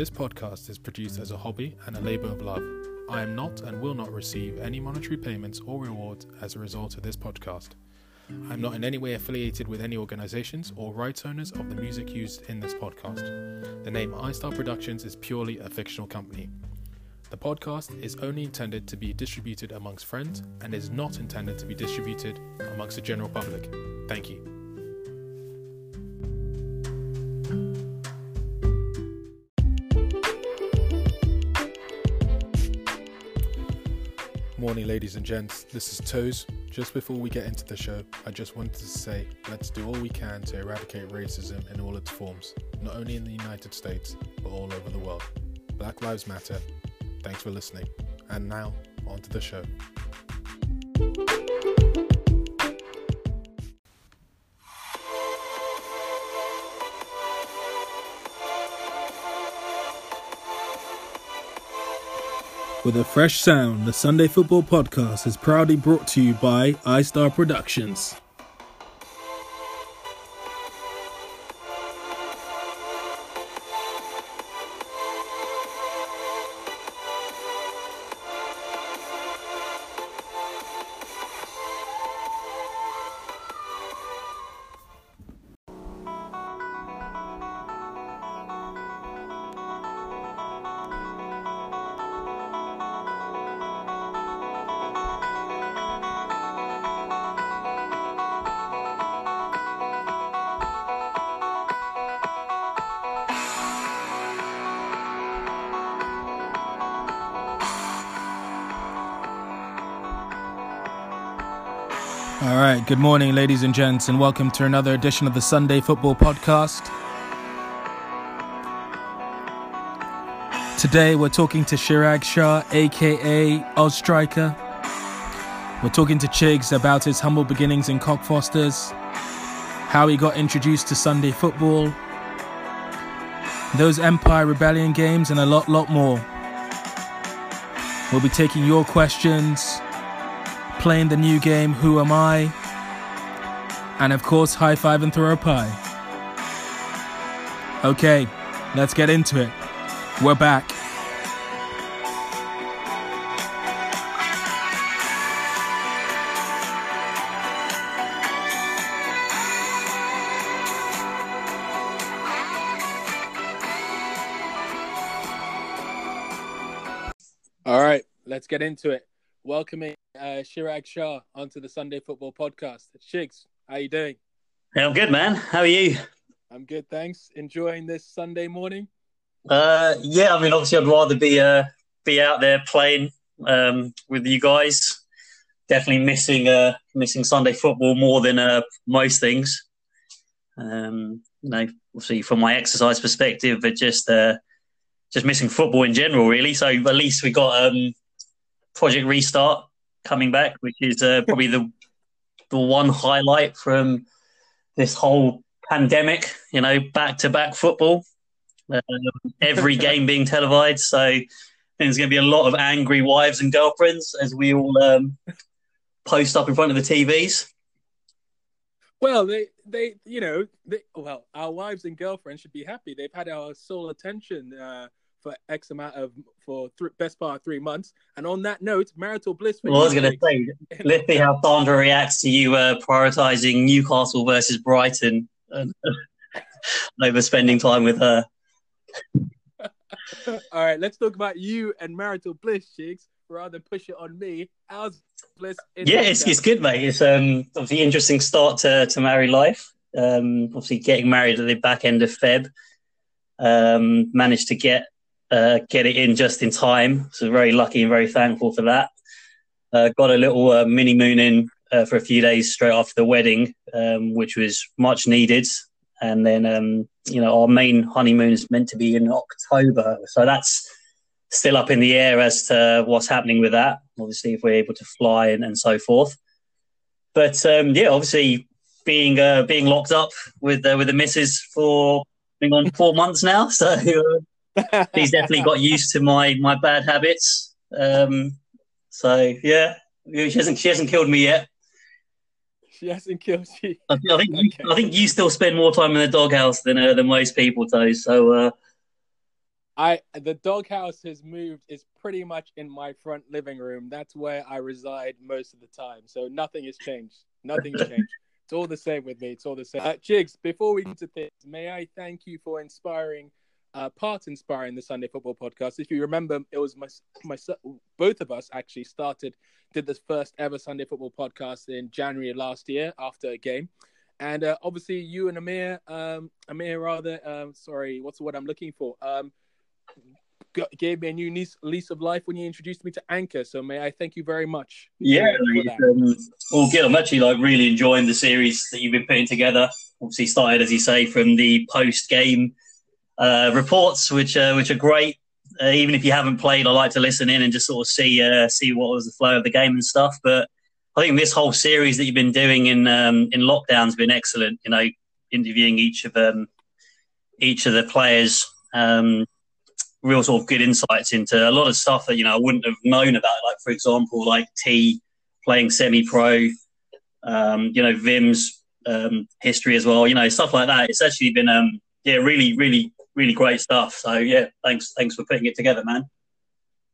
This podcast is produced as a hobby and a labour of love. I am not and will not receive any monetary payments or rewards as a result of this podcast. I am not in any way affiliated with any organisations or rights owners of the music used in this podcast. The name iStar Productions is purely a fictional company. The podcast is only intended to be distributed amongst friends and is not intended to be distributed amongst the general public. Thank you. Ladies and gents. This is Toes. Just before we get into the show, I just wanted to say let's do all we can to eradicate racism in all its forms, not only in the United States, but all over the world. Black Lives Matter. Thanks for listening. And now, on to the show. With a fresh sound, the Sunday Football Podcast is proudly brought to you by iStar Productions. Good morning, ladies and gents, and welcome to another edition of the Sunday Football Podcast. Today, we're talking to Chiraag Shah, aka Oz Striker. We're talking to Chigs about his humble beginnings in Cockfosters, how he got introduced to Sunday football, those Empire Rebellion games, and a lot, lot more. We'll be taking your questions playing the new game Who Am I? And of course, high five and throw a pie. Okay, let's get into it. We're back. All right, let's get into it. Welcoming uh, Chiraag Shah onto the Sunday Football Podcast. Chigs, how you doing? Yeah, I'm good, man. How are you? I'm good, thanks. Enjoying this Sunday morning? Uh, yeah, I mean, obviously, I'd rather be uh, be out there playing um, with you guys. Definitely missing uh, missing Sunday football more than uh, most things. Um, you know, obviously from my exercise perspective, but just uh, just missing football in general, really. So at least we got um, Project Restart coming back, which is uh, probably the the one highlight from this whole pandemic. You know, back to back football, um, every game being televised. So there's going to be a lot of angry wives and girlfriends as we all um, post up in front of the TVs. Well, they, they, you know, they, well, our wives and girlfriends should be happy. They've had our sole attention uh, for X amount of for th- best part of three months. And on that note, marital bliss. Well, I was going to say, let's see how Sandra reacts to you uh, prioritizing Newcastle versus Brighton and, over spending time with her. All right, let's talk about you and marital bliss, Chigs, rather than push it on me. How's bliss? yeah, it's, it's good, mate. It's um obviously interesting start to to marry life. Um, obviously getting married at the back end of Feb. Um, managed to get uh, get it in just in time. So very lucky and very thankful for that. Uh, got a little uh, mini moon in uh, for a few days straight after the wedding, um, which was much needed. And then, um, you know, our main honeymoon is meant to be in October. So that's still up in the air as to what's happening with that. Obviously, if we're able to fly and, and so forth. But um, yeah, obviously being uh, being locked up with uh, with the missus for on four months now. So he's definitely got used to my my bad habits. Um, so yeah, she hasn't she hasn't killed me yet. She hasn't killed you. I, I think okay. you, I think you still spend more time in the doghouse than uh, than most people do. So uh, I the doghouse has moved. is pretty much in my front living room. That's where I reside most of the time. So nothing has changed. Nothing's changed. It's all the same with me. It's all the same. Uh, Chigs, before we get to things, may I thank you for inspiring, uh, part inspiring the Sunday Football Podcast. If you remember, it was my my both of us actually started did this first ever Sunday Football Podcast in January last year after a game. And uh, obviously, you and Amir, um, Amir rather, um, sorry, what's the word I'm looking for? Um, gave me a new lease, lease of life when you introduced me to Anchor. So may I thank you very much. Yeah, um, well, Gil, I'm actually like really enjoying the series that you've been putting together. Obviously, started as you say from the post game uh, reports, which uh, which are great. Uh, even if you haven't played, I like to listen in and just sort of see uh, see what was the flow of the game and stuff. But I think this whole series that you've been doing in um, in lockdown's been excellent. You know, interviewing each of them, each of the players. Um, real sort of good insights into a lot of stuff that you know I wouldn't have known about. Like for example, like T playing semi-pro, um, you know Vim's um, history as well. You know stuff like that. It's actually been um, yeah really really really great stuff. So yeah, thanks thanks for putting it together, man.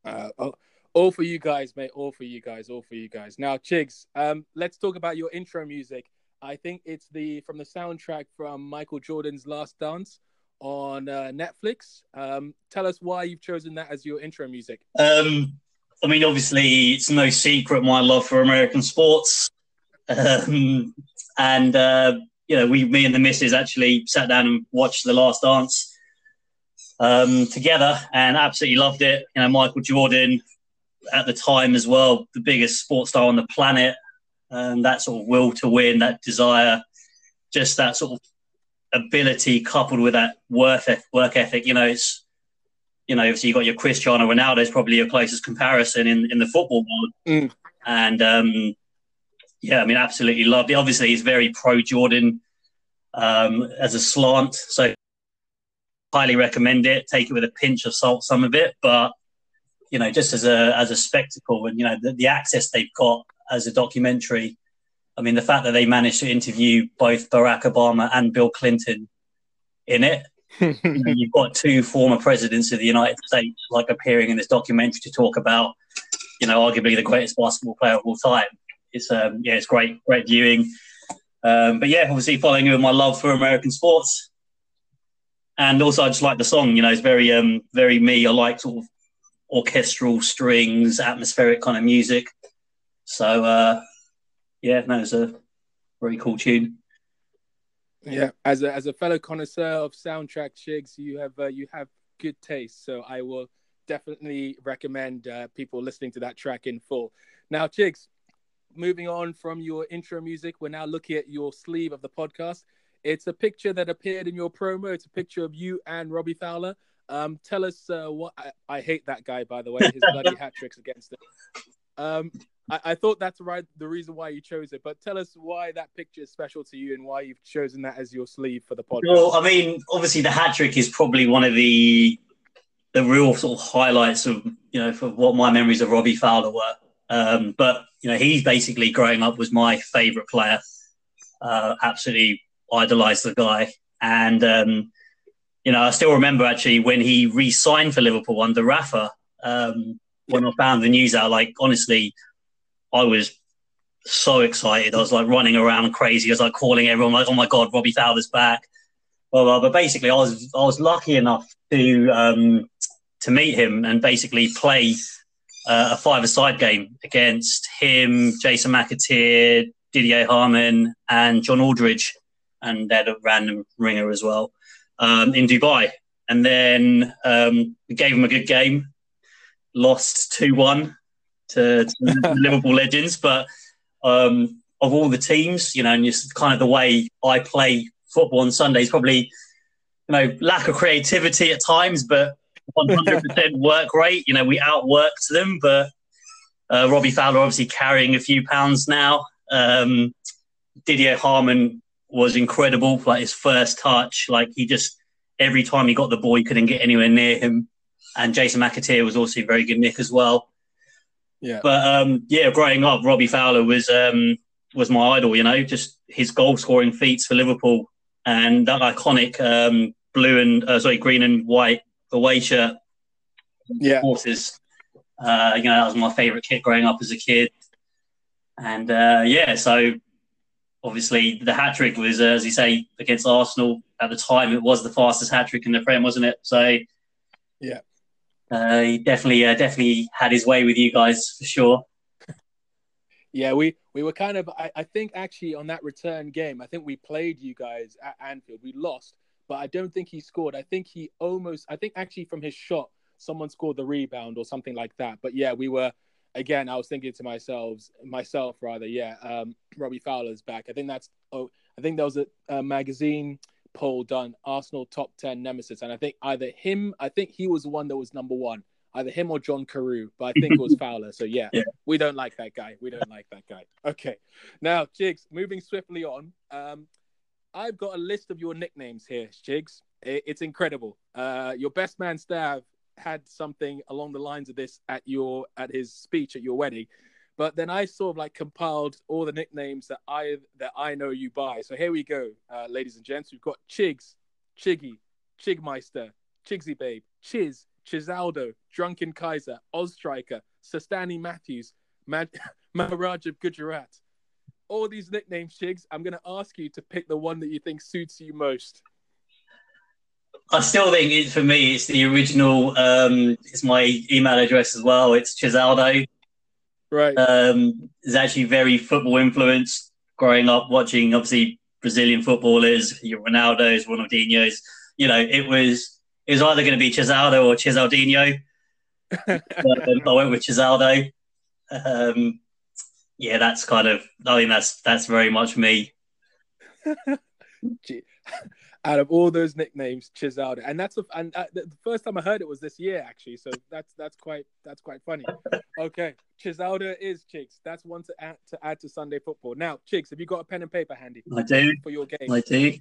Uh, oh, all for you guys, mate. All for you guys. All for you guys. Now, Chigs, um, let's talk about your intro music. I think it's the from the soundtrack from Michael Jordan's Last Dance on uh, Netflix. Um, tell us why you've chosen that as your intro music. Um, I mean, obviously, it's no secret my love for American sports. Um, and, uh, you know, we, me and the missus actually sat down and watched The Last Dance um, together and absolutely loved it. You know, Michael Jordan at the time as well, the biggest sports star on the planet. And that sort of will to win, that desire, just that sort of ability coupled with that work work ethic. You know, it's you know, obviously you got your Cristiano Ronaldo is probably your closest comparison in in the football world, mm. and um, yeah, I mean, absolutely loved it. Obviously, he's very pro Jordan um, as a slant, so highly recommend it. Take it with a pinch of salt, some of it, but you know, just as a as a spectacle, and you know, the, the access they've got as a documentary I mean, the fact that they managed to interview both Barack Obama and Bill Clinton in it. you know, you've got two former presidents of the United States like appearing in this documentary to talk about, you know, arguably the greatest basketball player of all time. It's um, yeah, it's great, great viewing. Um, but yeah, obviously following with my love for American sports, and also I just like the song. You know, it's very um, very me. I like sort of orchestral strings, atmospheric kind of music. So uh, yeah, no, it's a very cool tune. Yeah, as a as a fellow connoisseur of soundtrack chigs, you have uh, you have good taste. So I will definitely recommend uh, people listening to that track in full. Now, chigs, moving on from your intro music, we're now looking at your sleeve of the podcast. It's a picture that appeared in your promo. It's a picture of you and Robbie Fowler. Um, tell us uh, what I, I, hate that guy, by the way. His bloody hat tricks against it. Um, I, I, thought that's right the reason why you chose it, but tell us why that picture is special to you and why you've chosen that as your sleeve for the podcast. Well, I mean, obviously the hat trick is probably one of the the real sort of highlights of you know for what my memories of Robbie Fowler were. Um, but you know, he basically growing up was my favourite player. Uh, absolutely idolized the guy, and um, you know, I still remember actually when he re-signed for Liverpool under Rafa. Um, when I found the news out, like honestly, I was so excited. I was like running around crazy. I was like calling everyone, like, "Oh my god, Robbie Fowler's back!" But basically, I was I was lucky enough to um, to meet him and basically play uh, a five-a-side game against him, Jason McAteer, Didi Hamann, and John Aldridge, and they had a random ringer as well um, in Dubai. And then um, we gave them a good game, lost two one to, to Liverpool legends, but um, of all the teams, you know, and just kind of the way I play football on Sundays, probably, you know, lack of creativity at times, but 100% work rate. You know, we outworked them, but uh, Robbie Fowler obviously carrying a few pounds now. Um, Didi Hamann was incredible, for like his first touch. Like he just, every time he got the ball, he couldn't get anywhere near him. And Jason McAteer was also very good nick as well. Yeah. But um, yeah, growing up, Robbie Fowler was um, was my idol. You know, just his goal scoring feats for Liverpool and that iconic um, blue and uh, sorry green and white away shirt. Yeah. Horses. Uh, you know, that was my favourite kit growing up as a kid. And uh, yeah, so obviously the hat trick was, uh, as you say, against Arsenal at the time. It was the fastest hat trick in the Prem, wasn't it? So yeah, uh, he definitely, uh, definitely had his way with you guys for sure. Yeah, we we were kind of. I, I think actually on that return game, I think we played you guys at Anfield. We lost, but I don't think he scored. I think he almost. I think actually from his shot, someone scored the rebound or something like that. But yeah, we were again, I was thinking to myself, myself rather, yeah, um, Robbie Fowler's back. I think that's. Oh, I think there was a, a, magazine poll done, Arsenal top ten nemesis, and I think either him, I think he was the one that was number one, either him or John Carew, but I think it was Fowler. So yeah, yeah, we don't like that guy. We don't like that guy. Okay, now Chigs, moving swiftly on. Um, I've got a list of your nicknames here, Chigs. It's incredible. Uh, your best man Stav had something along the lines of this at your at his speech at your wedding. But then I sort of like compiled all the nicknames that I that I know you by. So here we go, uh, ladies and gents. We've got Chigs, Chiggy, Chigmeister, Chigsy Babe, Chiz, Chizaldo, Drunken Kaiser, Ozstriker, Sir Stanley Matthews, Mad- Maharaj of Gujarat. All these nicknames, Chigs. I'm going to ask you to pick the one that you think suits you most. I still think it, for me, it's the original. Um, it's my email address as well. It's Chisaldo. Right. Um, it's actually very football influenced. Growing up watching, obviously Brazilian footballers, your Ronaldo's, Ronaldinho's. You know, it was it was either going to be Chisaldo or Chisaldinho. I went with Chisaldo. Um, yeah, that's kind of. I think that's that's very much me out of all those nicknames, Chisaldo, and that's a, and uh, the first time I heard it was this year actually. So that's that's quite that's quite funny. Okay, Chisaldo is Chigs. That's one to add to add to Sunday football. Now, Chigs, have you got a pen and paper handy? I do for your game. I do.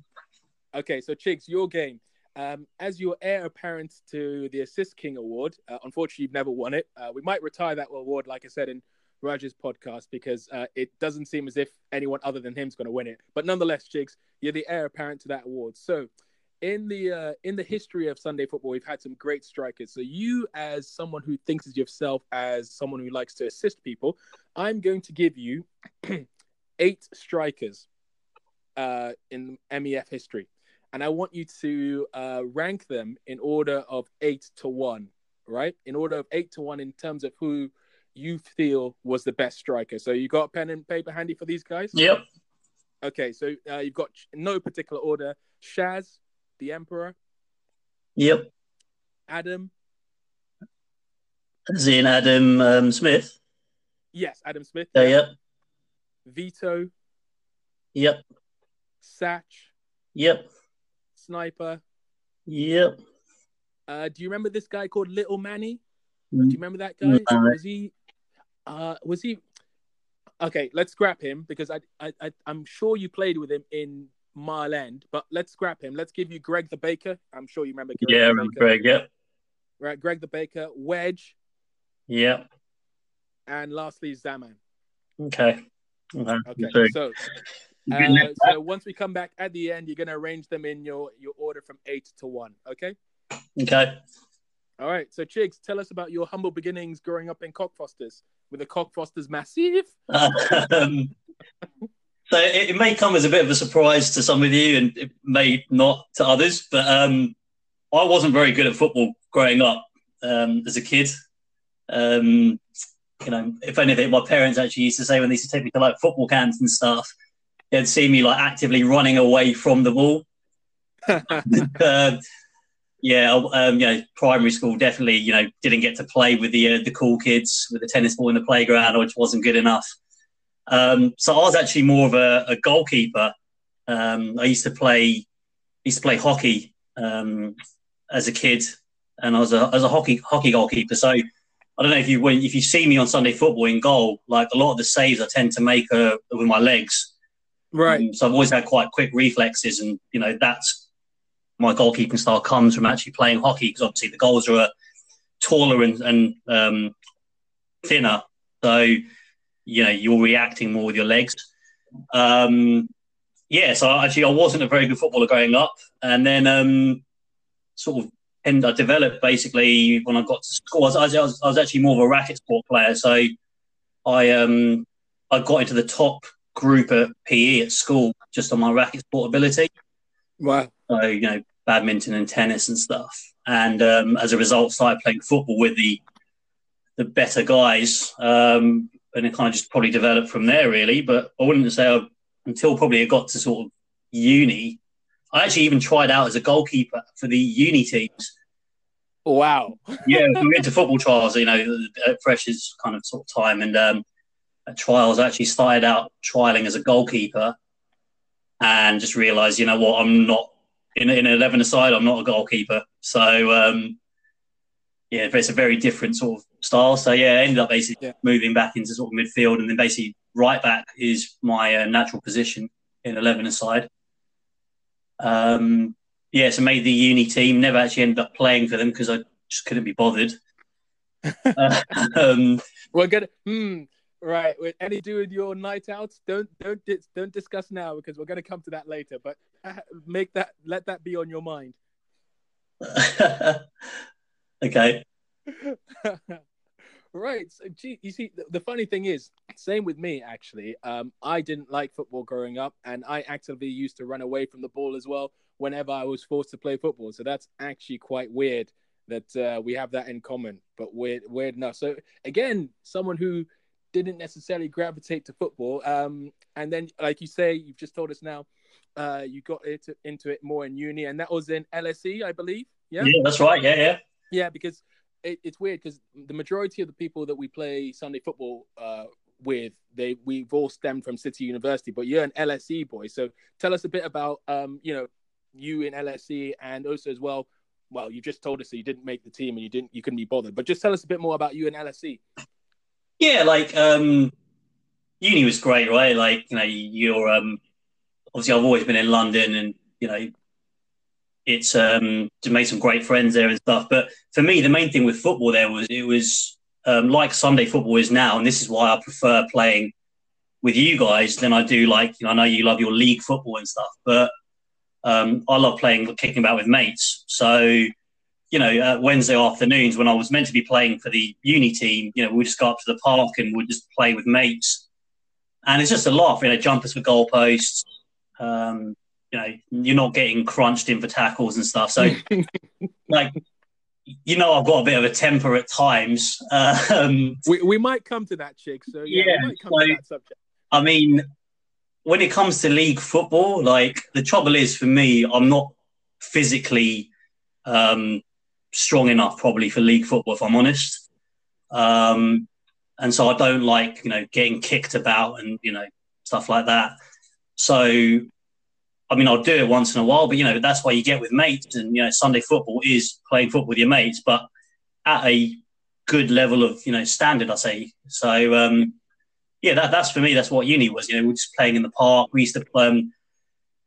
Okay, so Chigs, your game. Um, as your heir apparent to the Assist King Award, uh, unfortunately, you've never won it. Uh, we might retire that award, like I said in Raj's podcast because uh, it doesn't seem as if anyone other than him's going to win it. But nonetheless, Chigs, you're the heir apparent to that award. So, in the uh, in the history of Sunday football, we've had some great strikers. So, you as someone who thinks of yourself as someone who likes to assist people, I'm going to give you eight strikers uh, in MEF history, and I want you to uh, rank them in order of eight to one. Right, in order of eight to one in terms of who you feel was the best striker. So you got pen and paper handy for these guys? Yep. Okay, so uh, you've got no particular order. Shaz, the Emperor. Yep. Adam. As in Adam um, Smith. Yes, Adam Smith. Uh, yep. Vito. Yep. Satch. Yep. Sniper. Yep. Uh, do you remember this guy called Little Manny? Do you remember that guy? Was he? Uh, was he? Okay, let's scrap him because I, I, I I'm sure you played with him in Mile End, but let's scrap him. Let's give you Greg the Baker. I'm sure you remember. Greg yeah, remember Greg. Yep. Right, Greg the Baker, Wedge. Yep. And lastly, Zaman. Okay. Okay. okay. So, uh, so once we come back at the end, you're gonna arrange them in your your order from eight to one. Okay. Okay. All right. So, Chigs, tell us about your humble beginnings growing up in Cockfosters with the Cockfosters massive. um, so, it, it, may come as a bit of a surprise to some of you and it may not to others, but um, I wasn't very good at football growing up um, as a kid. Um, you know, if anything, my parents actually used to say when they used to take me to like football camps and stuff, they'd see me like actively running away from the ball. uh, yeah, um, you know, primary school definitely, you know, didn't get to play with the uh, the cool kids with the tennis ball in the playground, which wasn't good enough. Um, so I was actually more of a, a goalkeeper. Um, I used to play used to play hockey um, as a kid, and I was a as a hockey hockey goalkeeper. So I don't know if you when if you see me on Sunday football in goal, like a lot of the saves I tend to make are with my legs. Right. Um, so I've always had quite quick reflexes, and you know that's my goalkeeping style comes from actually playing hockey because obviously the goals are taller and, and um, thinner. So, you know, you're reacting more with your legs. Um, yeah, so actually, I wasn't a very good footballer growing up. And then, um, sort of and I developed basically when I got to school. I was, I was, I was actually more of a racket sport player, so I um I got into the top group at PE at school just on my racket sport ability. Wow. So you know, badminton and tennis and stuff, and um, as a result, started playing football with the the better guys, um, and it kind of just probably developed from there, really. But I wouldn't say I, until probably I got to sort of uni. I actually even tried out as a goalkeeper for the uni teams. Wow. yeah, we went to football trials, you know, at freshers kind of sort of time, and um, at trials, I actually started out trialing as a goalkeeper, and just realised, you know what, I'm not in, in an eleven aside. I'm not a goalkeeper, so um, yeah, it's a very different sort of style. So yeah, I ended up basically Yeah. moving back into sort of midfield, and then basically right back is my uh, natural position in eleven aside. Um, yeah, so made the uni team. Never actually ended up playing for them because I just couldn't be bothered. uh, um, We're gonna hmm. Right. With any do with your night outs, don't don't don't discuss now because we're gonna come to that later. But make that let that be on your mind. okay. right. So, gee, you see, the, the funny thing is, same with me actually. Um, I didn't like football growing up, and I actively used to run away from the ball as well whenever I was forced to play football. So that's actually quite weird that uh, we have that in common. But weird, weird enough. So again, someone who didn't necessarily gravitate to football, um, and then, like you say, you've just told us now, uh, you got it into it more in uni, and that was in LSE, I believe. Yeah. Yeah, that's right. Yeah, yeah. Yeah, because it, it's weird because the majority of the people that we play Sunday football uh, with, they we've all stemmed from City University, but you're an LSE boy. So tell us a bit about um, you know you in LSE and also as well. Well, you just told us that you didn't make the team and you didn't you couldn't be bothered, but just tell us a bit more about you in LSE. Yeah, like um, uni was great, right? Like you know, you're um, obviously I've always been in London, and you know, it's um, to made some great friends there and stuff. But for me, the main thing with football there was it was um, like Sunday football is now, and this is why I prefer playing with you guys than I do like you know I know you love your league football and stuff, but um, I love playing kicking about with mates. So you know, uh, Wednesday afternoons when I was meant to be playing for the uni team, you know, we'd just go up to the park and we'd just play with mates. And it's just a laugh, you know, jumpers for goalposts. Um, you know, you're not getting crunched in for tackles and stuff. So, like, you know, I've got a bit of a temper at times. Um, we we might come to that, chick. So yeah, Yeah, we might come so- to that subject. I mean, when it comes to league football, like the trouble is for me, I'm not physically um, strong enough probably for league football, if I'm honest. Um, and so I don't like, you know, getting kicked about and, you know, stuff like that. So, I mean, I'll do it once in a while, but, you know, that's why you get with mates. And, you know, Sunday football is playing football with your mates, but at a good level of, you know, standard, I say. So, um, yeah, that, that's for me. That's what uni was. You know, we're just playing in the park. We used to um,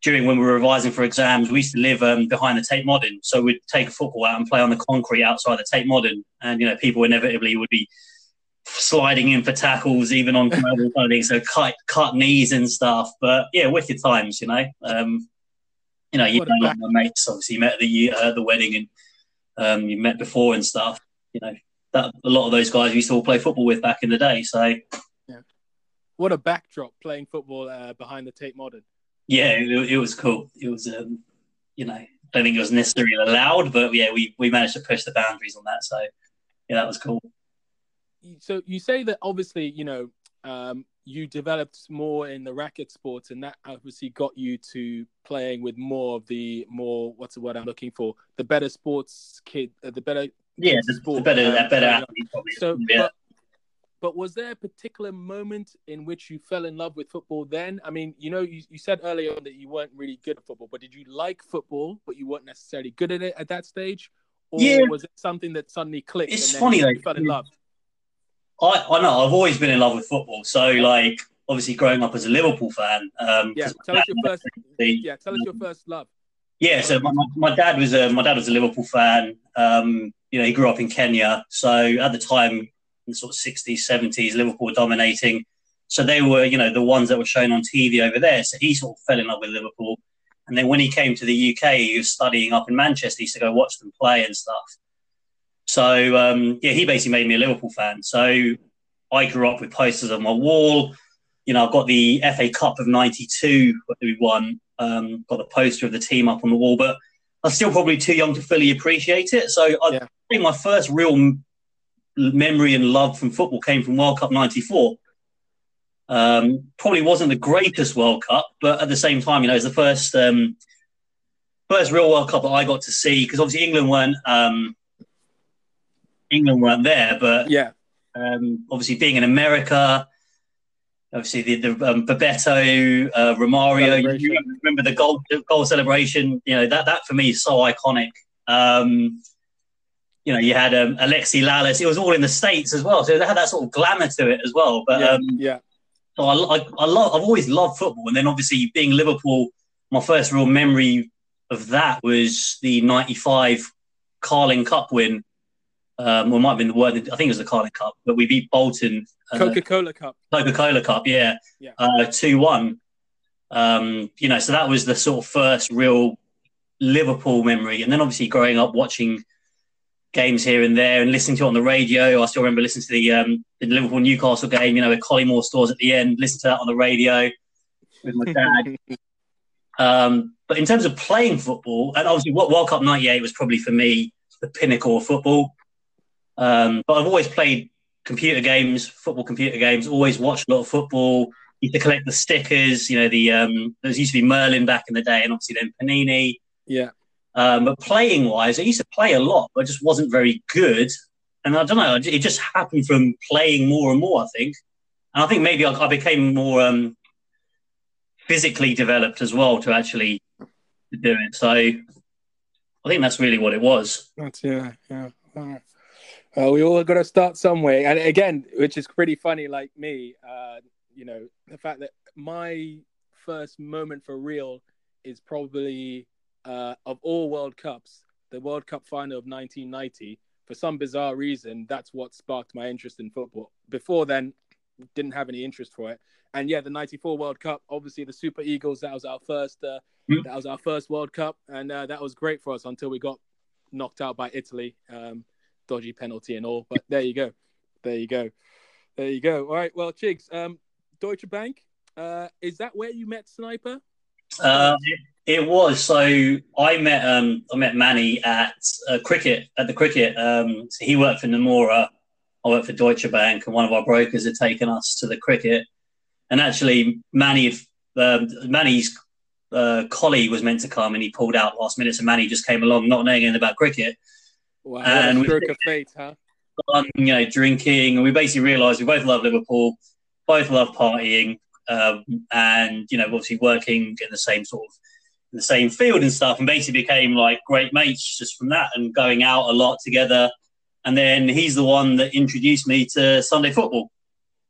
during when we were revising for exams. We used to live um, behind the Tate Modern, so we'd take a football out and play on the concrete outside the Tate Modern, and you know, people inevitably would be sliding in for tackles, even on of thing. So cut cut knees and stuff. But yeah, wicked times. You know, um, you know, you know, my mates obviously you met at the uh, the wedding and um, you met before and stuff. You know, that a lot of those guys we used to all play football with back in the day. So yeah. What a backdrop playing football uh, behind the Tate Modern. yeah, it, it was cool. It was, um, you know, I don't think it was necessarily allowed, but yeah, we, we managed to push the boundaries on that. So yeah, that was cool. So you say that obviously you know um, you developed more in the racket sports and that obviously got you to playing with more of the more what's the word i'm looking for the better sports kid uh, the better Yeah, the, sport, the better, um, that better athlete probably. so yeah. but, but was there a particular moment in which you fell in love with football then i mean you know you, you said earlier on that you weren't really good at football but did you like football but you weren't necessarily good at it at that stage or Yeah. was it something that suddenly clicked It's and funny, you like- fell in love I, I know I've always been in love with football. So like, obviously growing up as a Liverpool fan. Um, yeah tell us your first yeah tell us your first love Yeah, so my, my dad was a my dad was a Liverpool fan. Um, you know, he grew up in Kenya, so at the time, in the sort of sixties, seventies, Liverpool were dominating. So they were, you know, the ones that were shown on TV over there. So he sort of fell in love with Liverpool, And then when he came to the UK, he was studying up in Manchester. He used to go watch them play and stuff. So um, yeah, he basically made me a Liverpool fan. So I grew up with posters on my wall. You know, I've got the FA Cup of '92 that we won. Um, got the poster of the team up on the wall, but I'm still probably too young to fully appreciate it. So I yeah. think my first real memory and love from football came from World Cup '94. Um, probably wasn't the greatest World Cup, but at the same time, you know, it's the first um, first real World Cup that I got to see because obviously England weren't um, England weren't there, but yeah, um, obviously being in America, obviously the the um, Bebeto, uh, Romario, you remember, the goal goal celebration? You know that that for me is so iconic. Um, you know, you had um, Alexi Lalas. It was all in the states as well, so they had that sort of glamour to it as well. But yeah, um, yeah. So I, I, I love. I've always loved football, and then obviously being Liverpool, my first real memory of that was the '95 Carling Cup win. Um, or might have been the word. I think it was the Carling Cup, but we beat Bolton. Uh, Coca Cola Cup. Coca Cola Cup, yeah. Yeah. Uh, two one. Um, you know, so that was the sort of first real Liverpool memory, and then obviously growing up watching games here and there and listening to it on the radio. I still remember listening to the, um, the Liverpool Newcastle game, you know, with Collymore stores at the end, listen to that on the radio with my dad. um, but in terms of playing football, and obviously what World Cup 98 was probably for me the pinnacle of football. Um, but I've always played computer games, football computer games, always watched a lot of football. Used to collect the stickers, you know, the um, there used to be Merlin back in the day, and obviously then Panini. Yeah. Um, but playing wise, I used to play a lot, but I just wasn't very good. And I don't know, it just happened from playing more and more, I think. And I think maybe I, I became more um, physically developed as well to actually do it. So I think that's really what it was. That's, yeah, yeah. Uh, we all got to start somewhere. And again, which is pretty funny, like me, uh, you know, the fact that my first moment for real is probably uh, of all World Cups, the World Cup final of 1990, for some bizarre reason, that's what sparked my interest in football. Before then, didn't have any interest for it. And yeah, the '94 World Cup, obviously the Super Eagles. That was our first. Uh, mm. That was our first World Cup, and uh, that was great for us until we got knocked out by Italy, um, dodgy penalty and all. But there you go, there you go, there you go. All right, well, Chigs, um, Deutsche Bank. Uh, is that where you met Sniper? Uh, it was. So I met um, I met Manny at uh, cricket at the cricket. Um, so he worked for Nomura. I worked for Deutsche Bank, and one of our brokers had taken us to the cricket. And actually, Manny, uh, Manny's uh, colleague was meant to come, and he pulled out last minute. So Manny just came along, not knowing anything about cricket. Wow, and stroke of fate, huh? you know, drinking, and we basically realised we both love Liverpool, both love partying, um, and you know, obviously working in the same sort of the same field and stuff, and basically became like great mates just from that, and going out a lot together. And then he's the one that introduced me to Sunday football.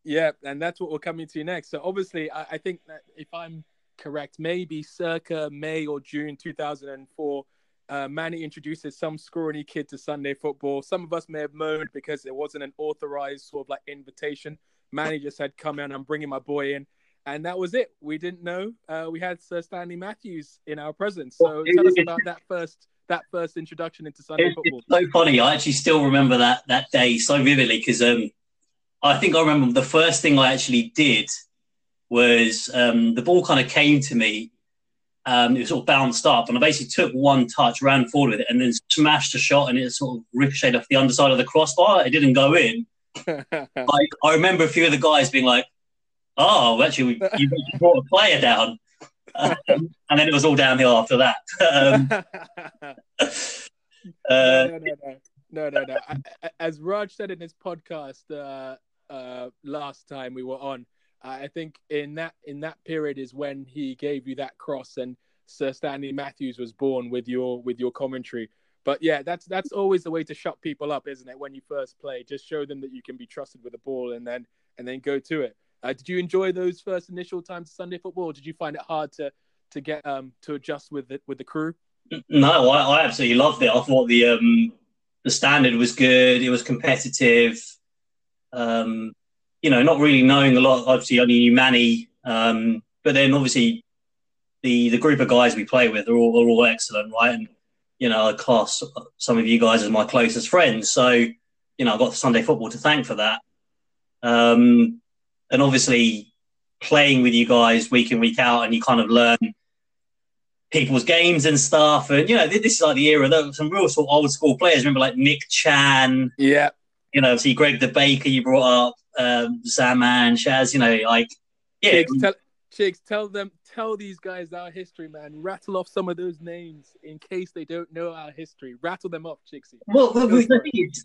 Yeah, and that's what we're coming to next. So obviously, I, I think that if I'm correct, maybe circa May or June 2004. Uh, Manny introduces some scrawny kid to Sunday football. Some of us may have moaned because it wasn't an authorized sort of like invitation. Manny just said, "Come in, I'm bringing my boy in," and that was it. We didn't know uh, we had Sir Stanley Matthews in our presence. So tell us about that first that first introduction into Sunday football. It's so funny. I actually still remember that that day so vividly because um, I think I remember the first thing I actually did was um, the ball kind of came to me. Um, it was sort of bounced up, and I basically took one touch, ran forward with it, and then smashed a shot, and it sort of ricocheted off the underside of the crossbar. It didn't go in. like I remember a few of the guys being like, oh, actually, you brought a player down. Um, and then it was all downhill after that. um, uh, no, no, no, no, no, no. As Raj said in his podcast uh, uh, last time we were on, I think in that in that period is when he gave you that cross, and Sir Stanley Matthews was born with your with your commentary. But yeah, that's that's always the way to shut people up, isn't it? When you first play, just show them that you can be trusted with the ball, and then and then go to it. Uh, did you enjoy those first initial times of Sunday football, did you find it hard to to get um, to adjust with it with the crew? No, I, I absolutely loved it. I thought the um, the standard was good. It was competitive. Um, you know, not really knowing a lot. Obviously, only knew Manny, um, but then obviously the the group of guys we play with are all, are all excellent, right? And you know, I class some of you guys as my closest friends. So, you know, I've got Sunday football to thank for that. Um, and obviously, playing with you guys week in week out, and you kind of learn people's games and stuff. And you know, this is like the era that some real sort of old school players. Remember, like Nick Chan. Yeah. You know, see Greg the Baker. You brought up um, Zaman, Shaz. You know, like yeah. Chigs, tell, Chigs, tell them, tell these guys our history, man. Rattle off some of those names in case they don't know our history. Rattle them off, Chigsy. Well, we,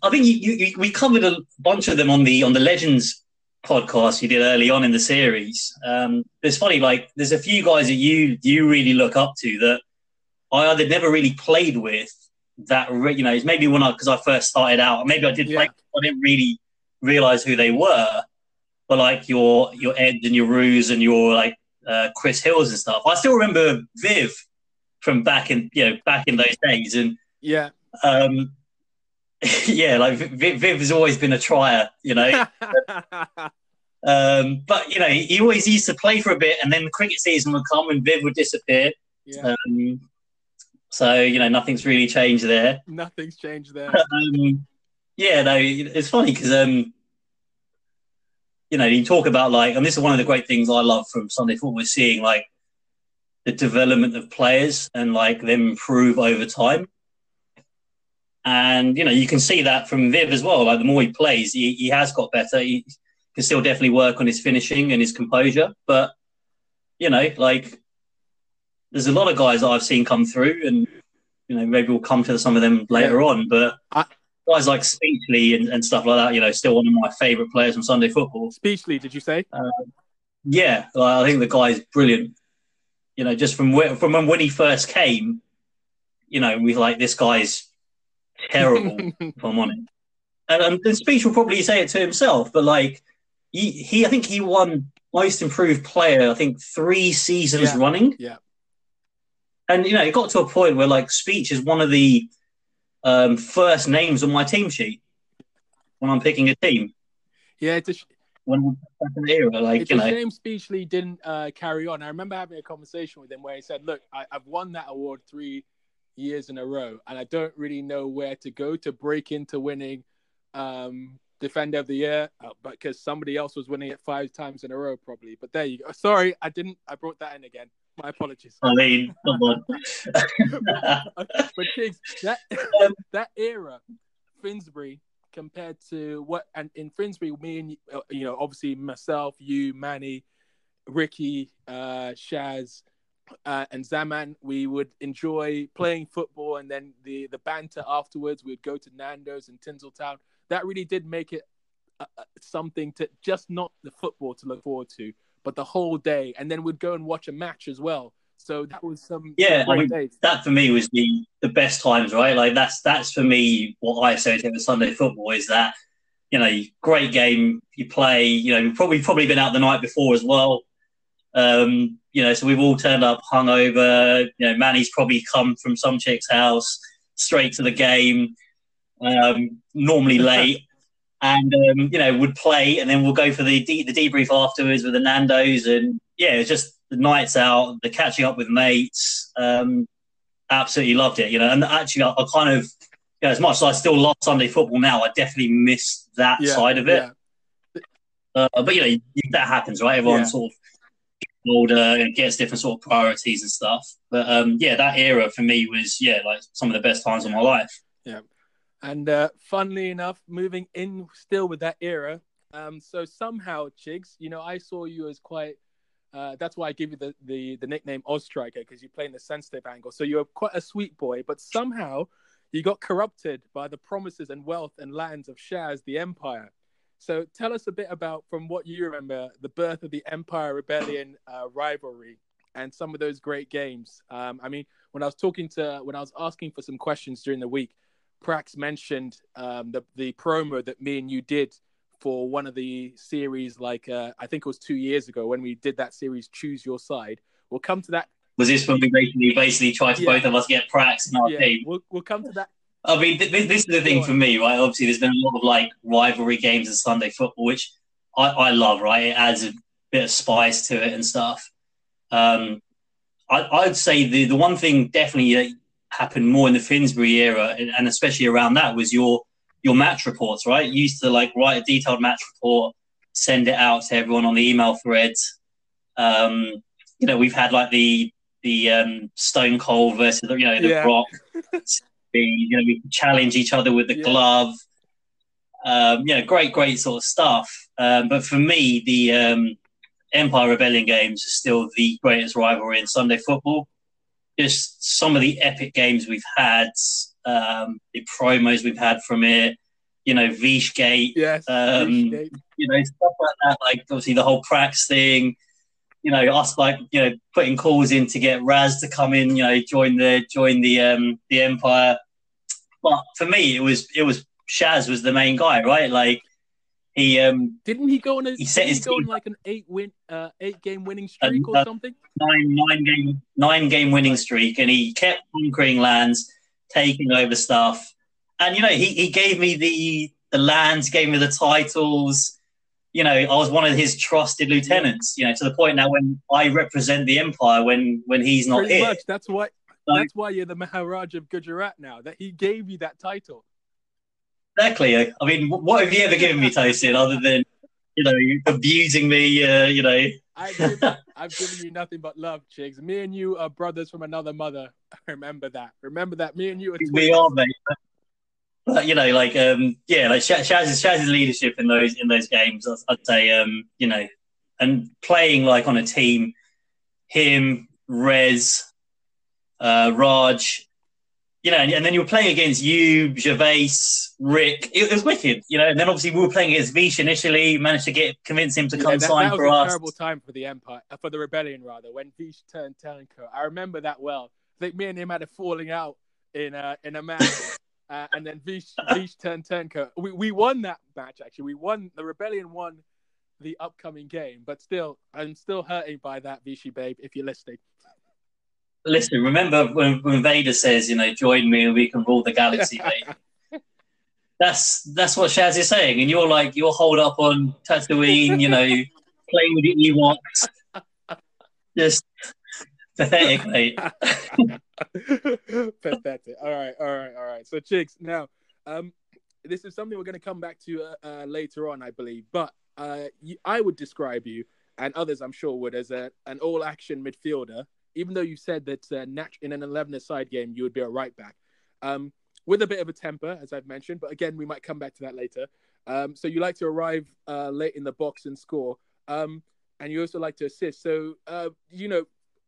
I think you, you, we covered a bunch of them on the on the Legends podcast you did early on in the series. Um, it's funny, like there's a few guys that you you really look up to that I either never really played with. That you know, it's maybe when I because I first started out, maybe I did yeah. play, I didn't really realize who they were. But like your your Ed and your Ruse and your like uh, Chris Hills and stuff. I still remember Viv from back in you know back in those days, and yeah, um, yeah, like Viv, Viv, has always been a trier, you know. um, but you know, he always used to play for a bit, and then the cricket season would come, and Viv would disappear. Yeah. Um, so you know, nothing's really changed there. Nothing's changed there. um, yeah, no, it's funny because um, you know, you talk about like, and this is one of the great things I love from Sunday football is seeing like the development of players and like them improve over time. And you know, you can see that from Viv as well. Like the more he plays, he, he has got better. He can still definitely work on his finishing and his composure. But you know, like there's a lot of guys that I've seen come through, and you know, maybe we'll come to some of them later yeah. on. But I, guys like Speechley and, and, stuff like that, you know, still one of my favourite players from Sunday football. Speechley, did you say? Uh, yeah, I think the guy's brilliant. You know, just from where, from when he first came, you know, we like this guy's terrible, if I'm honest. And, um, and Speech will probably say it to himself, but like he, he I think he won most improved player, I think three seasons yeah. running. Yeah. And you know, it got to a point where like Speech is one of the um, first names on my team sheet when I'm picking a team. Yeah, it's a sh- when the era, like it's you know. shame Speechley didn't uh, carry on. I remember having a conversation with him where he said, "Look, I, I've won that award three years in a row, and I don't really know where to go to break into winning um, Defender of the Year, uh, but because somebody else was winning it five times in a row, probably. But there you go. Sorry, I didn't. I brought that in again. My apologies. I mean, come on. but Kings, that um, that era, Finsbury compared to what, and in Finsbury, me and uh, you know, obviously myself, you, Manny, Ricky, uh, Shaz, uh, and Zaman, we would enjoy playing football, and then the the banter afterwards. We'd go to Nando's in Tinseltown. That really did make it uh, uh, something to just not the football to look forward to, but the whole day. And then we'd go and watch a match as well. So that was some yeah. I mean, that for me was the the best times, right? Like that's that's for me what I associate with Sunday football is that you know great game you play. You know, probably probably been out the night before as well. Um, you know, so we've all turned up hungover. You know, Manny's probably come from some chick's house straight to the game, um, normally late, and um, you know would play, and then we'll go for the de- the debrief afterwards with the Nando's, and yeah, it's just the nights out, the catching up with mates. Um, absolutely loved it, you know. And actually, I, I kind of, you know, as much as I still love Sunday football now, I definitely miss that yeah, side of it. Yeah. Uh, but you know, that happens, right? Everyone yeah. sort of older and gets different sort of priorities and stuff. But um, yeah, that era for me was yeah like some of the best times of my life. Yeah, and uh, funnily enough, moving in still with that era. Um, so somehow, Chigs, you know, I saw you as quite. Uh, that's why I give you the, the, the nickname Oz Striker because you play in the sensitive angle. So you're quite a sweet boy, but somehow you got corrupted by the promises and wealth and lands of Shaz the Empire. So tell us a bit about, from what you remember, the birth of the Empire Rebellion uh, rivalry and some of those great games. Um, I mean, when I was talking to, when I was asking for some questions during the week, Prax mentioned um, the the promo that me and you did for one of the series, like uh, I think it was two years ago when we did that series, Choose Your Side. We'll come to that. Was this when we basically basically tried to yeah. both of us get Prax in our yeah. team? We'll, we'll come to that I mean, th- this is the thing for me, right? Obviously, there's been a lot of like rivalry games in Sunday football, which I, I love, right? It adds a bit of spice to it and stuff. Um, I I, would say the, the one thing definitely happened more in the Finsbury era, and especially around that, was your your match reports. Right, you used to like write a detailed match report, send it out to everyone on the email threads. Um, you know, we've had like the the um, Stone Cold versus you know the yeah. Rock. the, you know, we challenge each other with the yeah. glove. Um, you know, great, great sort of stuff. Um, but for me, the um, Empire Rebellion games are still the greatest rivalry in Sunday football. Just some of the epic games we've had, um, the promos we've had from it, you know, Vishgate, yes, um, you know, stuff like that. Like obviously the whole Prax thing, you know, us like you know putting calls in to get Raz to come in, you know, join the join the um the Empire. But for me, it was it was Shaz was the main guy, right? Like he um didn't he go on a he set his go on like an eight win uh eight game winning streak or something? nine nine game nine game winning streak and he kept conquering lands taking over stuff. And you know he, he gave me the the lands gave me the titles. You know i was one of his trusted lieutenants you know to the point now when i represent the empire when when he's not Pretty here. much. that's why so, that's why you're the maharaj of gujarat now that he gave you that title Exactly. I mean, what have you ever given me, Tyson, other than you know abusing me? Uh, you know, I've given, I've given you nothing but love, Chigs. Me and you are brothers from another mother. Remember that. Remember that. Me and you are. Twins. We are, mate. But, you know, like um, yeah, like Shaz's, Shaz's leadership in those in those games, I'd say, um, you know, and playing like on a team, him, Rez, uh, Raj, you know, and, then you were playing against you, Gervais, Rick. It, it, was wicked, you know. And then obviously we were playing against Vish initially. Managed to get convince him to come yeah, that, sign that for us. Terrible time for the Empire, uh, for the rebellion rather. When Vish turned Turncoat, I remember that well. I think me and him had a falling out in a in a match, uh, and then Vish Vish turned Turncoat. We we won that match actually. We won. The rebellion won the upcoming game, but still, I'm still hurting by that Vishy babe. If you're listening. Listen, remember when, when Vader says, you know, join me and we can rule the galaxy, mate? That's that's what Shaz is saying, and you're like you're holed up on Tatooine, you know, playing with the Ewoks. Just pathetic, mate. pathetic. All right, all right, all right. So, Chigs, now, um, this is something we're going to come back to uh, uh, later on, I believe. But uh, you, I would describe you, and others I'm sure would, as a, an all-action midfielder even though you said that uh, nat- in an 11 side game you would be a right back, um, with a bit of a temper, as I've mentioned. But again, we might come back to that later. Um, so you like to arrive uh, late in the box and score, um, and you also like to assist. So uh, you know,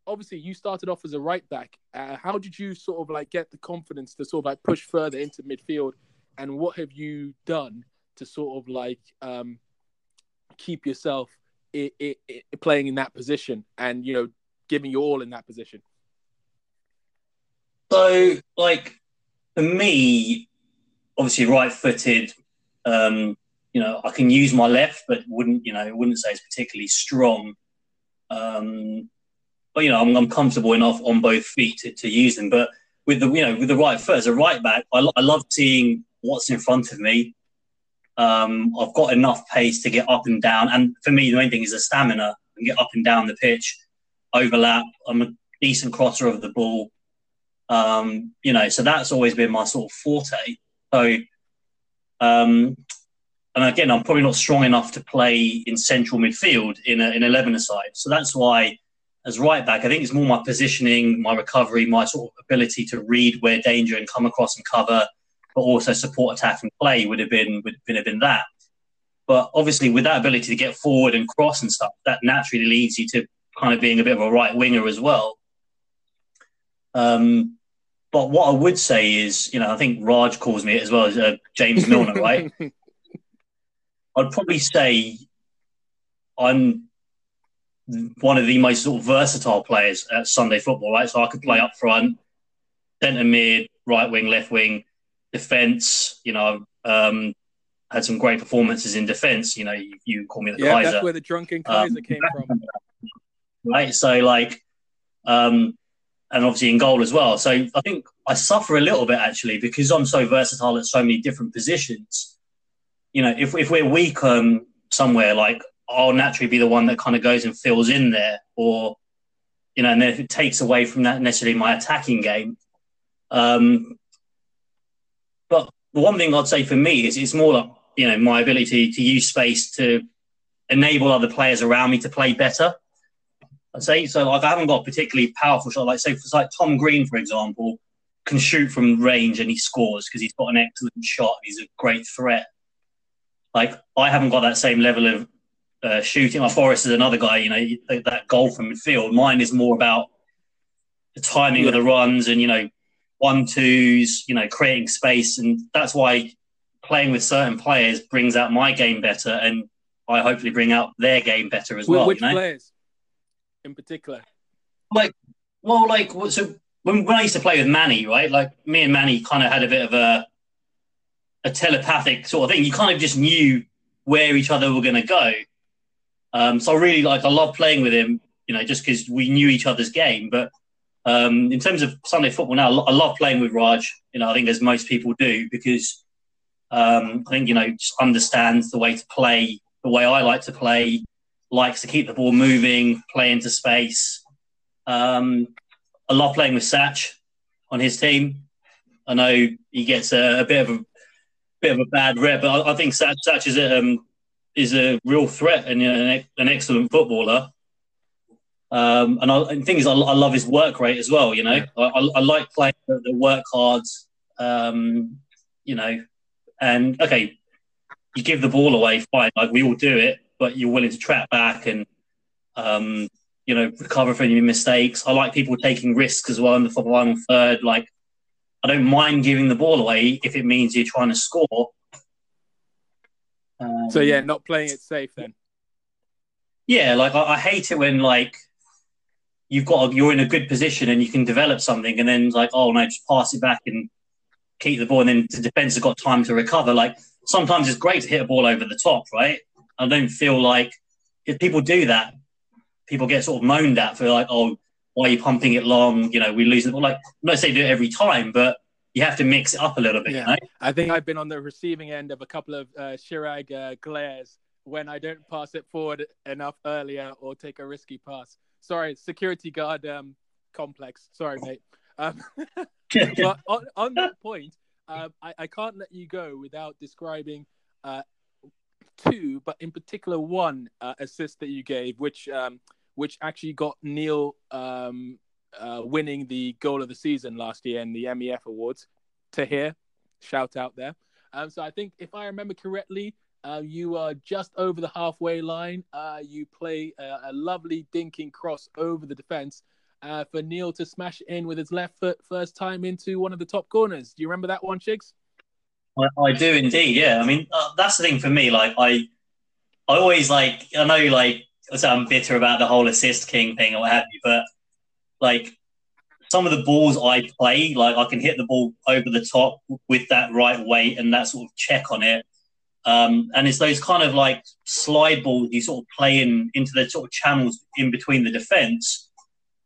obviously, you started off as a right back. Uh, how did you sort of like get the confidence to sort of like push further into midfield, and what have you done to sort of like um, keep yourself? It, it, it, playing in that position and you know giving you all in that position? So, like for me, obviously right-footed. Um, you know, I can use my left, but wouldn't you know? Wouldn't say it's particularly strong. Um, but you know, I'm, I'm comfortable enough on both feet to, to, use them. But with the you know with the right foot as a right back, I, I love seeing what's in front of me. Um, I've got enough pace to get up and down, and for me, the main thing is the stamina and get up and down the pitch overlap. I'm a decent crosser of the ball. Um, you know, so that's always been my sort of forte. So, um, and again, I'm probably not strong enough to play in central midfield in a, in 11 side. So that's why, as right back, I think it's more my positioning, my recovery, my sort of ability to read where danger and come across and cover, but also support attack and play would have been would have been that. But obviously, with that ability to get forward and cross and stuff, that naturally leads you to kind of being a bit of a right winger as well. Um, but what I would say is, you know, I think Raj calls me it as well as uh, James Milner, right? I'd probably say I'm one of the most sort of versatile players at Sunday football, right? So I could play up front, centre mid, right wing, left wing, defence. You know, um, had some great performances in defence. You know, you, you call me the yeah, Kaiser. that's where the drunken Kaiser um, came from right? So like, um, and obviously in goal as well. So I think I suffer a little bit actually because I'm so versatile at so many different positions. You know, if if we're weak um, somewhere, like I'll naturally be the one that kind of goes and fills in there, or you know, and if it takes away from that necessarily my attacking game. Um, but the one thing I'd say for me is it's more like you know my ability to use space to enable other players around me to play better. I'd say so. Like I haven't got a particularly powerful shot. Like say for like Tom Green, for example, can shoot from range and he scores because he's got an excellent shot. He's a great threat. Like I haven't got that same level of uh, shooting. My Forrest is another guy. You know that goal from midfield. Mine is more about the timing yeah. of the runs and you know one twos. You know creating space, and that's why playing with certain players brings out my game better, and I hopefully bring out their game better as well. Which you know? players, in particular? Like, well, like so when, when I used to play with Manny, right? Like me and Manny kind of had a bit of a a telepathic sort of thing. You kind of just knew where each other were going to go. Um, so I really like I love playing with him, you know, just because we knew each other's game. But um, in terms of Sunday football now, I love playing with Raj. You know, I think as most people do because um, I think you know just understands the way to play the way I like to play. Likes to keep the ball moving, play into space. Um, I love playing with Satch on his team. I know he gets a, a bit of a bit of a bad rep, but I, I think Satch, Satch is a um, is a real threat and you know, an, an, excellent footballer. Um, and, I, and the thing is, I, I, love his work rate as well. You know. I, I, like playing the, the work hard. Um, you know, and okay, you give the ball away, fine. Like we all do it, but you're willing to trap back and um, you know, recover from your mistakes. I like people taking risks as well in the final third. Like, I don't mind giving the ball away if it means you're trying to score. Um, so yeah, not playing it safe then. Yeah, like I, I, hate it when like you've got a, you're in a good position and you can develop something, and then like oh no, just pass it back and keep the ball, and then the defense has got time to recover. Like sometimes it's great to hit a ball over the top, right? I don't feel like if people do that, people get sort of moaned at for like, oh, why are you pumping it long? You know, we lose it. Well, like, I'm not saying do it every time, but you have to mix it up a little bit. Yeah. You know? I think I've been on the receiving end of a couple of uh, Chiraag uh, glares when I don't pass it forward enough earlier or take a risky pass. Sorry, security guard um, complex. Sorry, mate. Um, but on, on, that point, um, I, I, can't let you go without describing uh, two, but in particular one uh, assist that you gave, which um, which actually got Neil um, uh, winning the goal of the season last year in the MEF Awards. To hear, shout out there. Um, so I think if I remember correctly, uh, you are just over the halfway line. Uh, you play a, a, lovely dinking cross over the defense uh, for Neil to smash in with his left foot first time into one of the top corners. Do you remember that one, Chigs? I, I do indeed. Yeah, I mean uh, that's the thing for me. Like I, I always like I know like so I'm bitter about the whole assist king thing or what have you, but like some of the balls I play, like I can hit the ball over the top with that right weight and that sort of check on it. Um, and it's those kind of like slide balls you sort of play in into the sort of channels in between the defense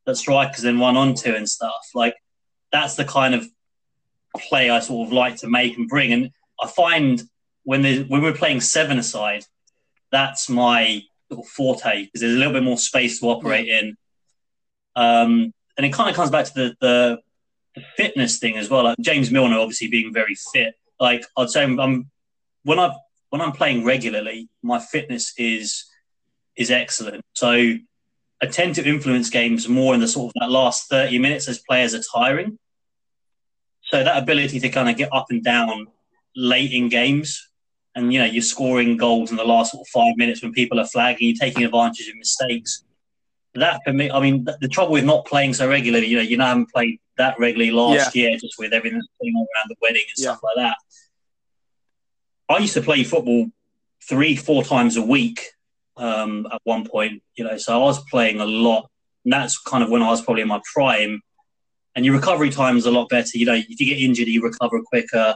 that strikers then run onto and stuff. Like that's the kind of play I sort of like to make and bring. And I find when when we're playing seven aside, that's my little forte because there's a little bit more space to operate in. Um, and it kind of comes back to the, the, the fitness thing as well. Like James Milner, obviously being very fit. Like I'd say, I'm, I'm when I when I'm playing regularly, my fitness is is excellent. So I tend to influence games more in the sort of that last 30 minutes as players are tiring. So that ability to kind of get up and down late in games and you know you're scoring goals in the last sort of five minutes when people are flagging, you're taking advantage of mistakes. That for me, I mean, the, trouble with not playing so regularly, you know, you know, I haven't played that regularly last yeah. year, just with everything that's going on around the wedding and yeah. stuff like that. I used to play football three, four times a week um, at one point, you know, so I was playing a lot. And that's kind of when I was probably in my prime. And your recovery time is a lot better. You know, if you get injured, you recover quicker,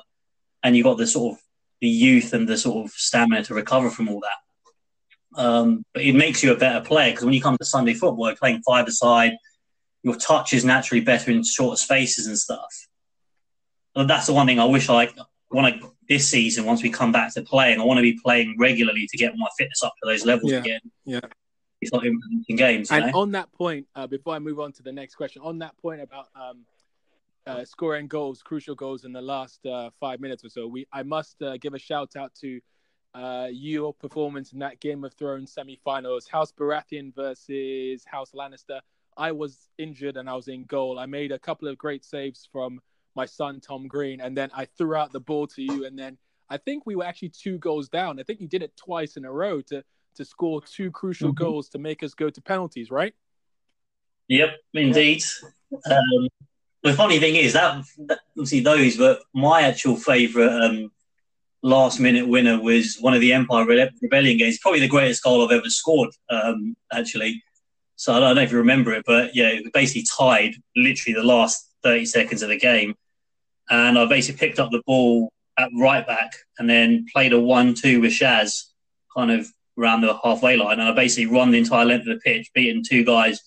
and you've got the sort of the youth and the sort of stamina to recover from all that. Um, but it makes you a better player because when you come to Sunday football, you're playing five aside, your touch is naturally better in shorter spaces and stuff. But that's the one thing I wish I want to this season. Once we come back to playing, I want to be playing regularly to get my fitness up to those levels yeah, again. Yeah. He's not implementing games. And know? on that point, uh, before I move on to the next question, on that point about um, uh, scoring goals, crucial goals in the last uh, five minutes or so, we I must uh, give a shout out to uh, your performance in that Game of Thrones semi-finals, House Baratheon versus House Lannister. I was injured and I was in goal. I made a couple of great saves from my son Tom Green, and then I threw out the ball to you, and then I think we were actually two goals down. I think you did it twice in a row to to score two crucial mm-hmm. goals to make us go to penalties, right? Yep, indeed. Um, the funny thing is that, that obviously those, but my actual favourite um, last minute winner was one of the Empire Rebellion games. Probably the greatest goal I've ever scored, um, actually. So I don't know if you remember it, but yeah, it basically tied literally the last 30 seconds of the game. And I basically picked up the ball at right back and then played a 1 2 with Shaz kind of around the halfway line. And I basically run the entire length of the pitch, beating two guys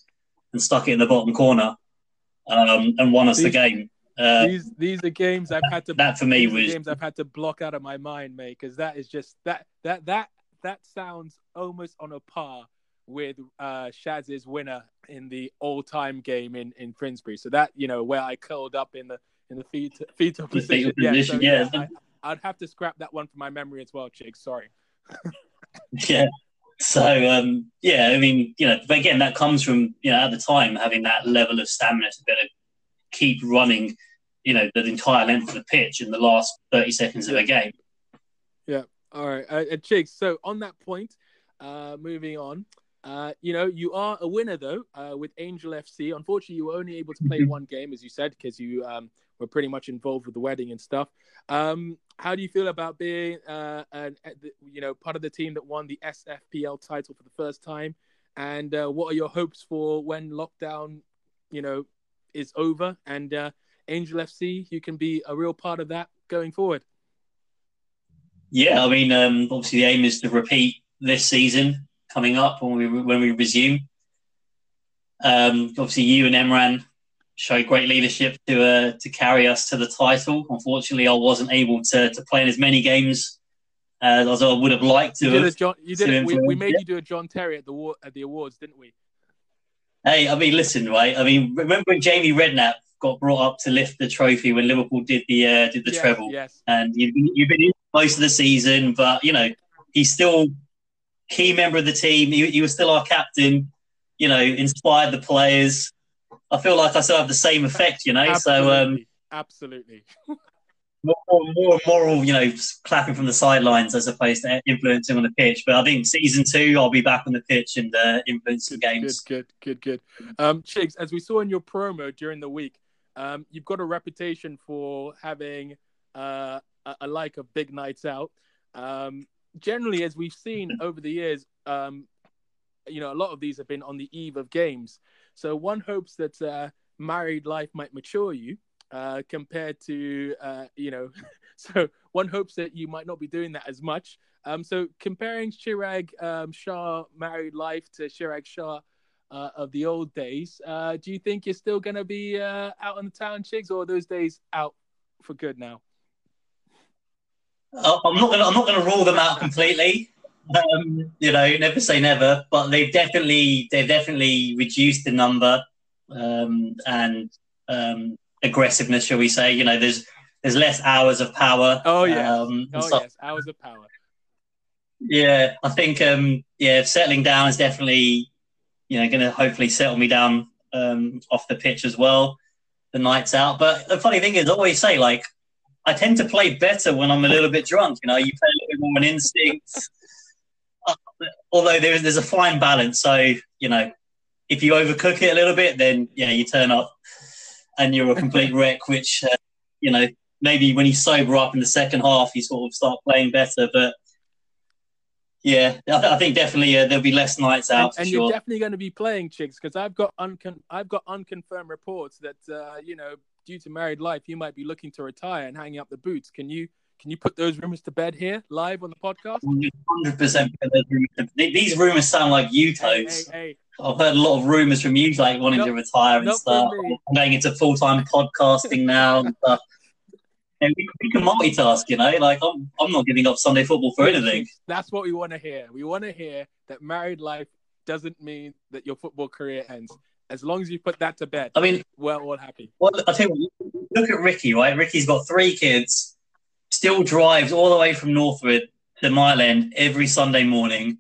and stuck it in the bottom corner um, and won us these, the game. Uh, these these are games I've had to that for me was games I've had to block out of my mind, mate, because that is just that that that that sounds almost on a par with uh, Shaz's winner in the all-time game in in Finsbury. So that you know where I curled up in the in the feet, fetal position. yeah, position, so, yeah. yeah I, would have to scrap that one from my memory as well, Chig. Sorry. yeah. So um, yeah, I mean, you know, but again, that comes from you know at the time having that level of stamina to be able to keep running, you know, the entire length of the pitch in the last thirty seconds of a game. Yeah. All right, uh, uh So on that point, uh, moving on. Uh, you know, you are a winner though uh, with Angel FC. Unfortunately, you were only able to play one game, as you said, because you um, were pretty much involved with the wedding and stuff. Um, how do you feel about being, uh, an, you know, part of the team that won the SFPL title for the first time? And uh, what are your hopes for when lockdown, you know, is over and uh, Angel FC, you can be a real part of that going forward? Yeah, I mean, um, obviously the aim is to repeat this season coming up when we when we resume. Um, obviously, you and Emran showed great leadership to uh, to carry us to the title. Unfortunately, I wasn't able to to play in as many games uh, as I would have liked to. You did have, John, you did. We, we, made you do a John Terry at the at the awards, didn't we? Hey, I mean, listen, right? I mean, remember when Jamie Redknapp got brought up to lift the trophy when Liverpool did the uh, did the yes, treble? Yes. And you've been, you've been in most of the season, but you know he's still key member of the team. He, he was still our captain. You know, inspired the players. I feel like I still have the same effect, you know. Absolutely. So um, absolutely. more, more moral, you know, clapping from the sidelines as opposed to influencing on the pitch. But I think season two, I'll be back on the pitch and uh, influencing good, games. Good, good, good, good. Um, Chigs, as we saw in your promo during the week, um, you've got a reputation for having uh, a, a, like of big nights out. Um, generally, as we've seen over the years, um, you know, a lot of these have been on the eve of games. So one hopes that uh, married life might mature you uh, compared to, uh, you know, so one hopes that you might not be doing that as much. Um, so comparing Chiraag um, Shah married life to Chiraag Shah uh, of the old days, uh, do you think you're still going to be uh, out on the town, Chigs, or those days out for good now? I'm not gonna I'm not gonna rule them out completely. Um, you know, never say never, but they've definitely they've definitely reduced the number um, and um, aggressiveness, shall we say? You know, there's there's less hours of power. Oh yeah, um, oh yes, hours of power. Yeah, I think um, yeah, settling down is definitely you know going to hopefully settle me down um, off the pitch as well. The nights out, but the funny thing is, I always say like I tend to play better when I'm a little bit drunk. You know, you play a little bit more on instinct. Although there's there's a fine balance. So you know, if you overcook it a little bit, then yeah, you turn up and you're a complete wreck. Which uh, you know, maybe when you sober up in the second half, you sort of start playing better. But yeah, I, think definitely uh, there'll be less nights out. And, and sure. you're definitely going to be playing Chigs because I've got uncon- I've got unconfirmed reports that uh, you know due to married life, you might be looking to retire and hanging up the boots. Can you can you put those rumors to bed here live on the podcast? Hundred percent. These rumors sound like you toes. Hey, hey, hey. I've heard a lot of rumors from you, like wanting to retire and stuff. Going into full time podcasting now and stuff. And we, we, can multitask, you know. Like I'm, I'm not giving up Sunday football for anything. That's what we want to hear. We want to hear that married life doesn't mean that your football career ends. As long as you put that to bed, I mean, we're all happy. Well, I tell you, what, look at Ricky, right? Ricky's got three kids, still drives all the way from Northwood to Mile End every Sunday morning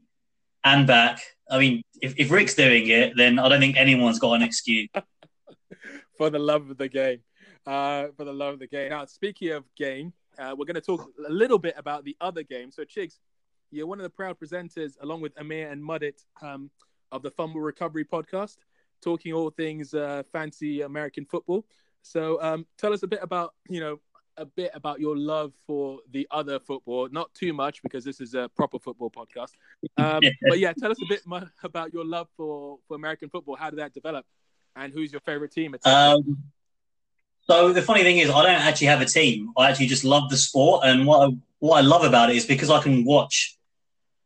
and back. I mean, if, if Rick's doing it, then I don't think anyone's got an excuse. for the love of the game. Uh, for the love of the game. Now, speaking of game, uh, we're going to talk a little bit about the other game. So, Chigs, you're one of the proud presenters, along with Amir and Muddit, um, of the Fumble Recovery podcast, talking all things uh, fancy American football. So, um, tell us a bit about, you know, a bit about your love for the other football. Not too much because this is a proper football podcast. Um, but yeah, tell us a bit more about your love for, for American football. How did that develop? And who's your favorite team? Um, so the funny thing is, I don't actually have a team. I actually just love the sport, and what I, what I love about it is because I can watch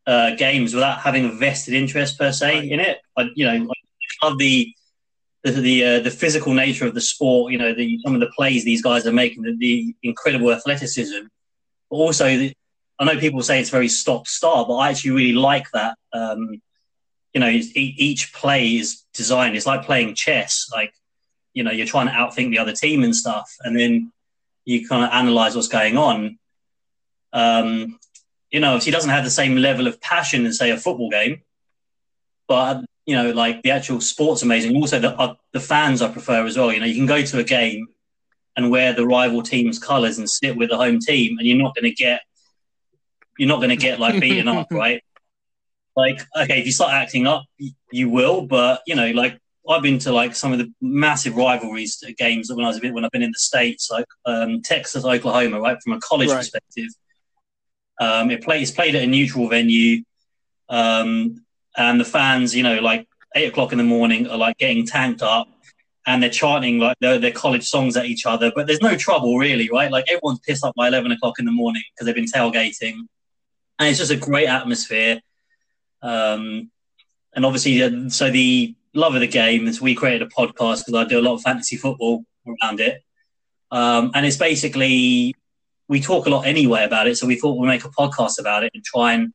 uh, games without having a vested interest per se right. in it. I, you know, I love the the the, uh, the, physical nature of the sport. You know, the some of the plays these guys are making, the, the incredible athleticism. But also, the, I know people say it's very stop start, but I actually really like that. Um, you know, each play is designed. It's like playing chess. Like, you know, you're trying to outthink the other team and stuff, and then you kind of analyze what's going on. Um, you know, he doesn't have the same level of passion as say a football game, but you know, like the actual sport's amazing. Also, the uh, the fans I prefer as well. You know, you can go to a game and wear the rival team's colours and sit with the home team, and you're not going to get you're not going to get like beaten up, right? Like, okay, if you start acting up, you will, but you know, like I've been to like some of the massive rivalries games when I was a bit when I've been in the states, like um, Texas, Oklahoma, right, from a college right. perspective. Um, it plays played at a neutral venue. Um, and the fans, you know, like eight o'clock in the morning are like getting tanked up and they're chanting like their, their college songs at each other, but there's no trouble really, right? Like everyone's pissed up by 11 o'clock in the morning because they've been tailgating. And it's just a great atmosphere. Um, and obviously, so the love of the game is we created a podcast because I do a lot of fantasy football around it. Um, and it's basically, we talk a lot anyway about it. So we thought we'd make a podcast about it and try and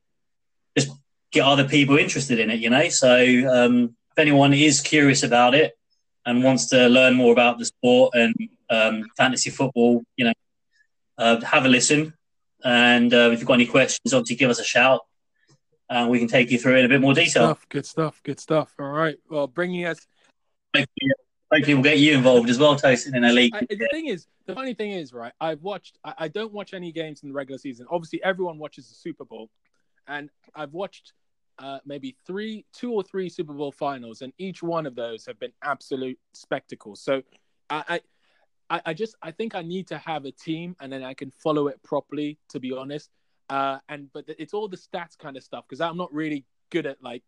just get other people interested in it, you know. So um, if anyone is curious about it and wants to learn more about the sport and um, fantasy football, you know, uh, have a listen. And uh, if you've got any questions, obviously give us a shout, and we can take you through it in a bit more detail. Stuff, good stuff, good stuff. All right, well, bringing us. Hopefully, we'll get you involved as well, Tosin, in a league. I, the thing is, the funny thing is, right? I've watched. I, I don't watch any games in the regular season. Obviously, everyone watches the Super Bowl, and I've watched uh, maybe three, two or three Super Bowl finals, and each one of those have been absolute spectacles. So, I, I, I just I think I need to have a team, and then I can follow it properly. To be honest, uh, and but it's all the stats kind of stuff because I'm not really good at like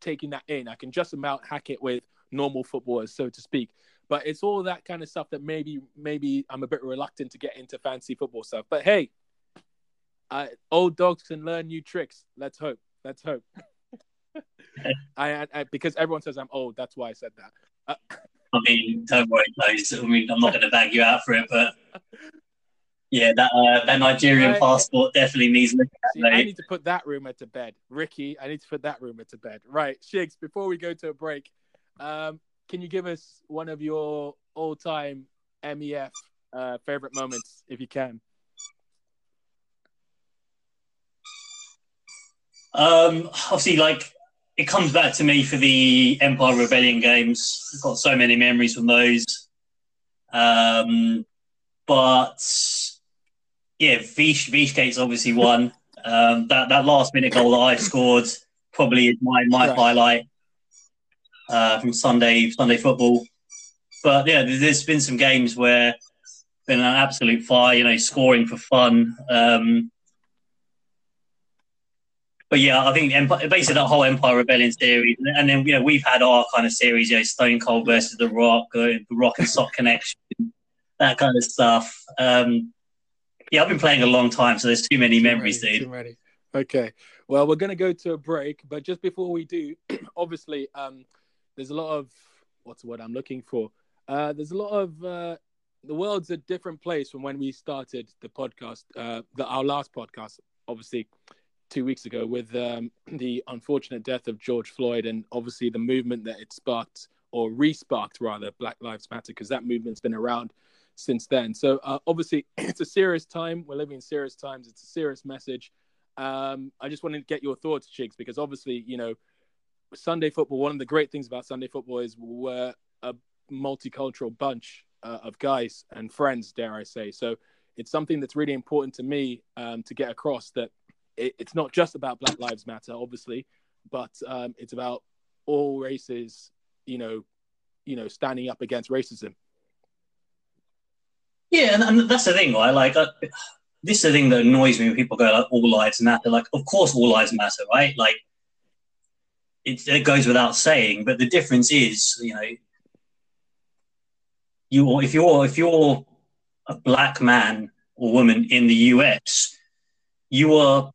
taking that in. I can just about hack it with normal footballers, so to speak. But it's all that kind of stuff that maybe maybe I'm a bit reluctant to get into fancy football stuff. But hey, uh, old dogs can learn new tricks. Let's hope. Let's hope. I, I, because everyone says I'm old. That's why I said that. Uh, I mean, don't worry, guys. I mean, I'm not going to bag you out for it, but yeah, that uh, that Nigerian passport definitely needs looking at. See, I need to put that rumor to bed, Ricky. I need to put that rumor to bed. Right, Chigs. Before we go to a break, um, can you give us one of your all-time MEF uh, favorite moments, if you can? Um, obviously, like it comes back to me for the Empire Rebellion games. I've got so many memories from those. Um, but yeah, Vish Vishgate's obviously one. Um, that that last minute goal that I scored probably is my my right. highlight uh, from Sunday Sunday football. But yeah, there's been some games where been an absolute fire. You know, scoring for fun. Um, but yeah, I think Empire, basically that whole Empire Rebellion series, and then you know we've had our kind of series, you know, Stone Cold versus The Rock, uh, The Rock and Sock Connection, that kind of stuff. Um, yeah, I've been playing a long time, so there's too many too memories, many, dude. Too many. Okay, well, we're gonna go to a break, but just before we do, obviously, um, there's a lot of what's the word I'm looking for. Uh, there's a lot of uh, the world's a different place from when we started the podcast, uh, the, our last podcast, obviously two weeks ago with um, the unfortunate death of George Floyd and obviously the movement that it sparked or re-sparked rather Black Lives Matter because that movement's been around since then. So uh, obviously it's a serious time. We're living in serious times. It's a serious message. Um, I just wanted to get your thoughts, Chigs, because obviously you know Sunday football. One of the great things about Sunday football is we're a multicultural bunch uh, of guys and friends, dare I say. So it's something that's really important to me um, to get across that it, it's not just about Black Lives Matter, obviously, but um, it's about all races, you know, you know, standing up against racism. Yeah, and, and that's the thing, right? Like, uh, this is the thing that annoys me when people go like, "All lives matter." Like, of course, all lives matter, right? Like, it, it goes without saying. But the difference is, you know, you if you're if you're a black man or woman in the US, you are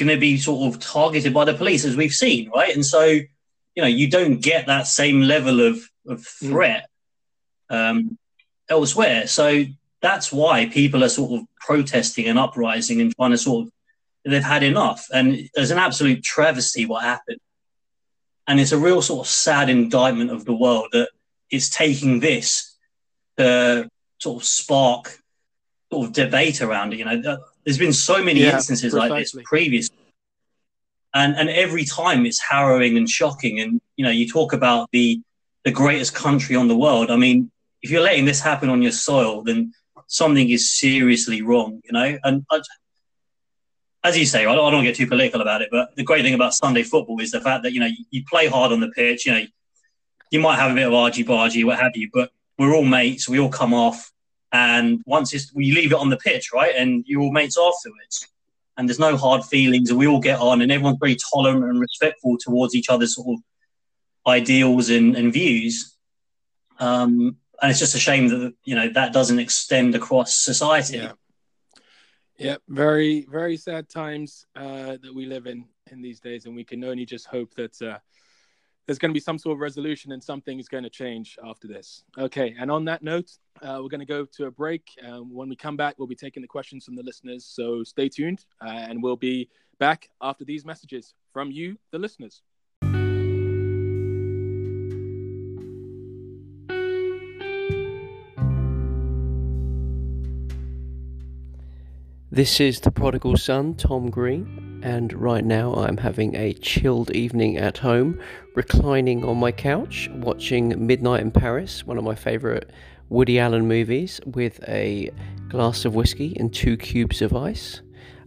going to be sort of targeted by the police, as we've seen, right? And so, you know, you don't get that same level of, of hmm. threat um, elsewhere. So that's why people are sort of protesting and uprising and trying to sort of, they've had enough. And there's an absolute travesty what happened. And it's a real sort of sad indictment of the world that it's taking this to sort of spark sort of debate around it. You know, there's been so many yeah, instances precisely. like this previously. And, and every time it's harrowing and shocking. And, you know, you talk about the, the greatest country on the world. I mean, if you're letting this happen on your soil, then something is seriously wrong, you know? And I, as you say, I don't, I don't get too political about it, but the great thing about Sunday football is the fact that, you know, you, you play hard on the pitch, you know, you might have a bit of argy bargy, what have you, but we're all mates, we all come off, and once it's, we leave it on the pitch, right? And you're all mates afterwards. And there's no hard feelings, and we all get on, and everyone's very tolerant and respectful towards each other's sort of ideals and, and views. Um, and it's just a shame that you know that doesn't extend across society. Yeah, yeah, very very sad times uh, that we live in in these days, and we can only just hope that uh, there's going to be some sort of resolution and something is going to change after this. Okay, and on that note, uh, we're going to go to a break. Um, when we come back, we'll be taking the questions from the listeners. So stay tuned, uh, and we'll be back after these messages from you, the listeners. This is the prodigal son, Tom Green, and right now I'm having a chilled evening at home, reclining on my couch, watching Midnight in Paris, one of my favourite Woody Allen movies, with a glass of whiskey and two cubes of ice.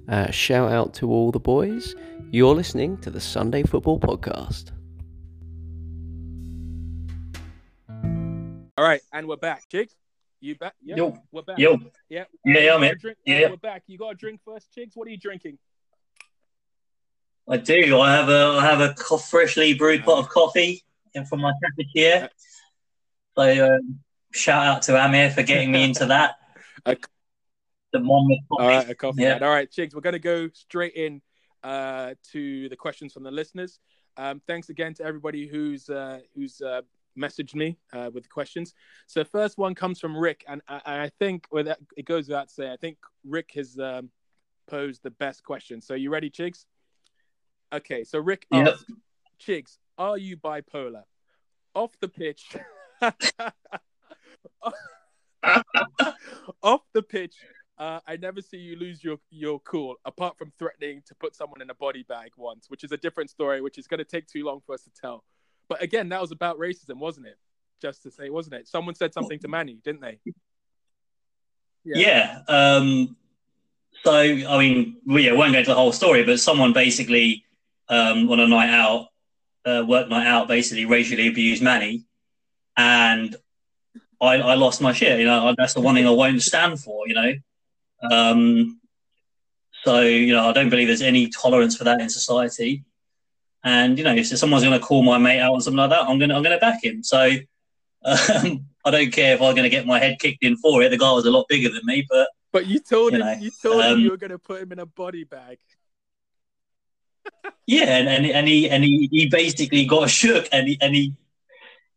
Uh, shout out to all the boys. You're listening to the Sunday Football Podcast. All right, and we're back. Chigs? You back? Yeah, Yo. we're back. Yo. Yeah. Yeah, yeah, man. Drink, yeah. We're back. You got a drink first, Chigs? What are you drinking? I do. I have a I have a co- freshly brewed pot of coffee from my cafetiere. So um, shout out to Amir for getting me into that. a, the coffee. All right, a coffee. Yeah. All right, Chigs. We're gonna go straight in uh, to the questions from the listeners. Um, thanks again to everybody who's uh, who's uh, messaged me uh, with questions. So first one comes from Rick, and I, I think well, that, it goes without saying, I think Rick has um, posed the best question. So you ready, Chigs? Okay, so Rick yep. asked, Chigs, are you bipolar? Off the pitch. Off the pitch, uh, I never see you lose your, your cool, apart from threatening to put someone in a body bag once, which is a different story, which is going to take too long for us to tell. But again, that was about racism, wasn't it? Just to say, wasn't it? Someone said something to Manny, didn't they? Yeah. yeah um, so, I mean, we yeah, won't go into the whole story, but someone basically um, on a night out, uh, work night out, basically racially abused Manny, and I, I lost my shit. You know, that's the one thing I won't stand for. You know, um, so you know, I don't believe there's any tolerance for that in society. And you know, if someone's going to call my mate out or something like that, I'm gonna I'm gonna back him. So um, I don't care if I'm going to get my head kicked in for it. The guy was a lot bigger than me, but but you told you him know, you told um, him you were going to put him in a body bag. Yeah, and, and and he and he, he basically got shook, and he and he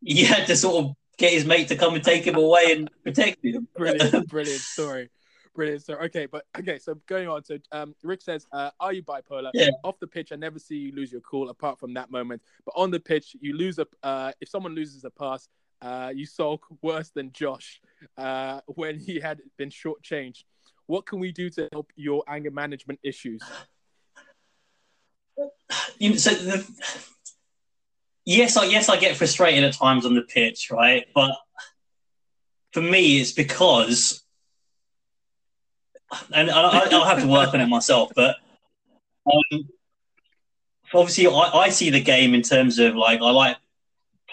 he had to sort of get his mate to come and take him away and protect him. brilliant, brilliant story. Brilliant, sir. Okay, but okay, so going on. So um, Rick says, uh, "Are you bipolar?" Yeah. Off the pitch, I never see you lose your cool, apart from that moment. But on the pitch, you lose a. Uh, if someone loses a pass, uh, you sulk worse than Josh uh, when he had been shortchanged. What can we do to help your anger management issues? You so the, yes, I yes I get frustrated at times on the pitch, right? But for me, it's because, and I, I'll have to work on it myself. But um, obviously, I, I see the game in terms of like I like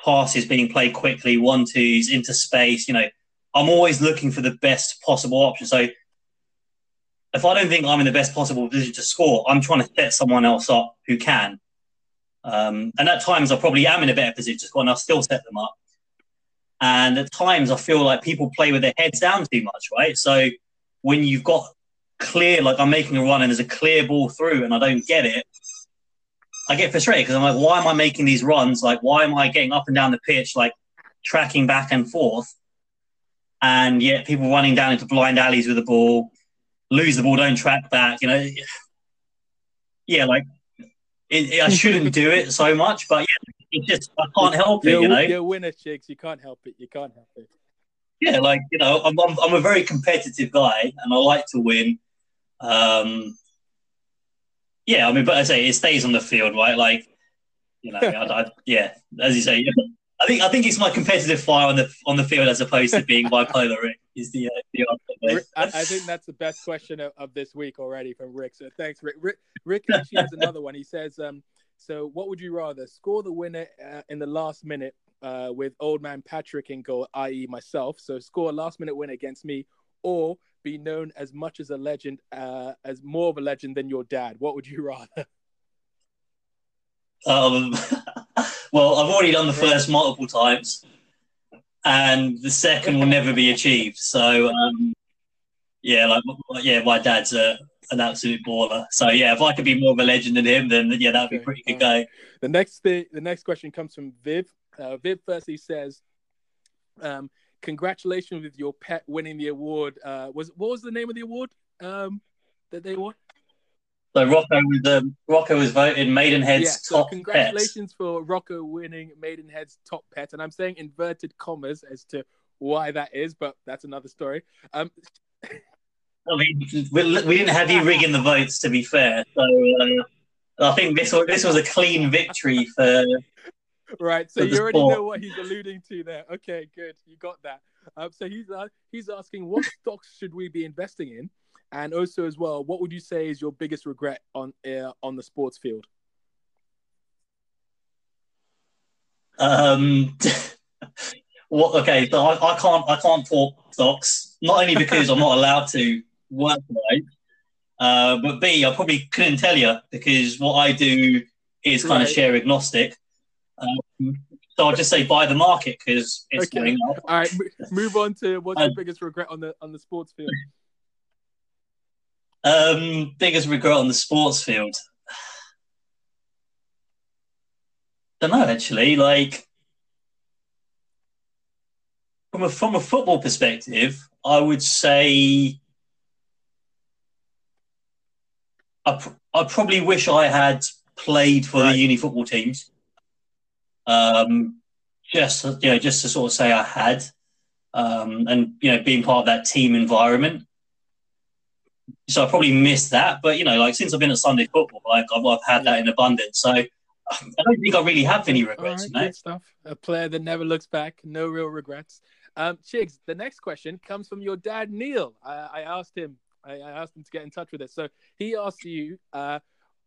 passes being played quickly, one twos into space. You know, I'm always looking for the best possible option. So if I don't think I'm in the best possible position to score, I'm trying to set someone else up who can. Um, and at times I probably am in a better position to score, and I'll still set them up. And at times I feel like people play with their heads down too much, right? So when you've got clear, like I'm making a run and there's a clear ball through and I don't get it, I get frustrated because I'm like, why am I making these runs? Like, why am I getting up and down the pitch, like tracking back and forth? And yet people running down into blind alleys with the ball, lose the ball, don't track back. You know, yeah, like it, it, I shouldn't do it so much, but yeah, it just I can't help it. You're, You know, you're a winner, Chigs. You can't help it. You can't help it. yeah, like you know, I'm, I'm I'm a very competitive guy, and I like to win. Um, yeah, I mean, but I say it stays on the field, right? Like, you know, I, I, yeah, as you say, yeah. I think I think it's my competitive fire on the on the field as opposed to being bipolar. Is the uh, the answer. I, I think that's the best question of, of this week already from Rick. So thanks, Rick. Rick, Rick actually has another one. He says, um, "So what would you rather score the winner uh, in the last minute uh, with old man Patrick in goal, i.e., myself? So score a last minute win against me, or be known as much as a legend, uh, as more of a legend than your dad? What would you rather?" Um, well, I've already done the first multiple times, and the second will never be achieved. So, um, yeah, like yeah, my dad's a, an absolute baller. So yeah, if I could be more of a legend than him, then yeah, that'd be pretty good going. The next thing, the next question comes from Viv. Uh, Viv firstly says, um, "Congratulations with your pet winning the award. Uh, was what was the name of the award um, that they won? So Rocco was um, Rocco was voted Maidenhead's yeah. So top pet. congratulations for Rocco winning Maidenhead's top pet, and I'm saying inverted commas as to why that is, but that's another story. Um, I mean, we, we didn't have you rigging the votes, to be fair. So uh, I think this was this was a clean victory for. Right, so For you already sport. know what he's alluding to there. Okay, good, you got that. Um, so he's uh, he's asking what stocks should we be investing in, and also as well, what would you say is your biggest regret on uh, on the sports field? Um, what? Okay, so I, I can't I can't talk stocks. Not only because I'm not allowed to work right, uh, but B I probably couldn't tell you because what I do is kind Right. of share agnostic. Um, so I'll just say buy the market because it's Okay. going up. All right, move on to what's your biggest regret on the on the sports field. Um, biggest regret on the sports field. Don't know actually. Like from a from a football perspective, I would say I pr- I probably wish I had played for Right. the uni football teams. Um, just you know, just to sort of say I had, um, and you know, being part of that team environment so I probably missed that. But you know, like since I've been at Sunday football, like I've, I've had that in abundance. So I don't think I really have any regrets. right, you know? good stuff. A player that never looks back, no real regrets. Um, Chigs, the next question comes from your dad, Neil. I, I asked him. I, I asked him to get in touch with us. So he asked you, uh,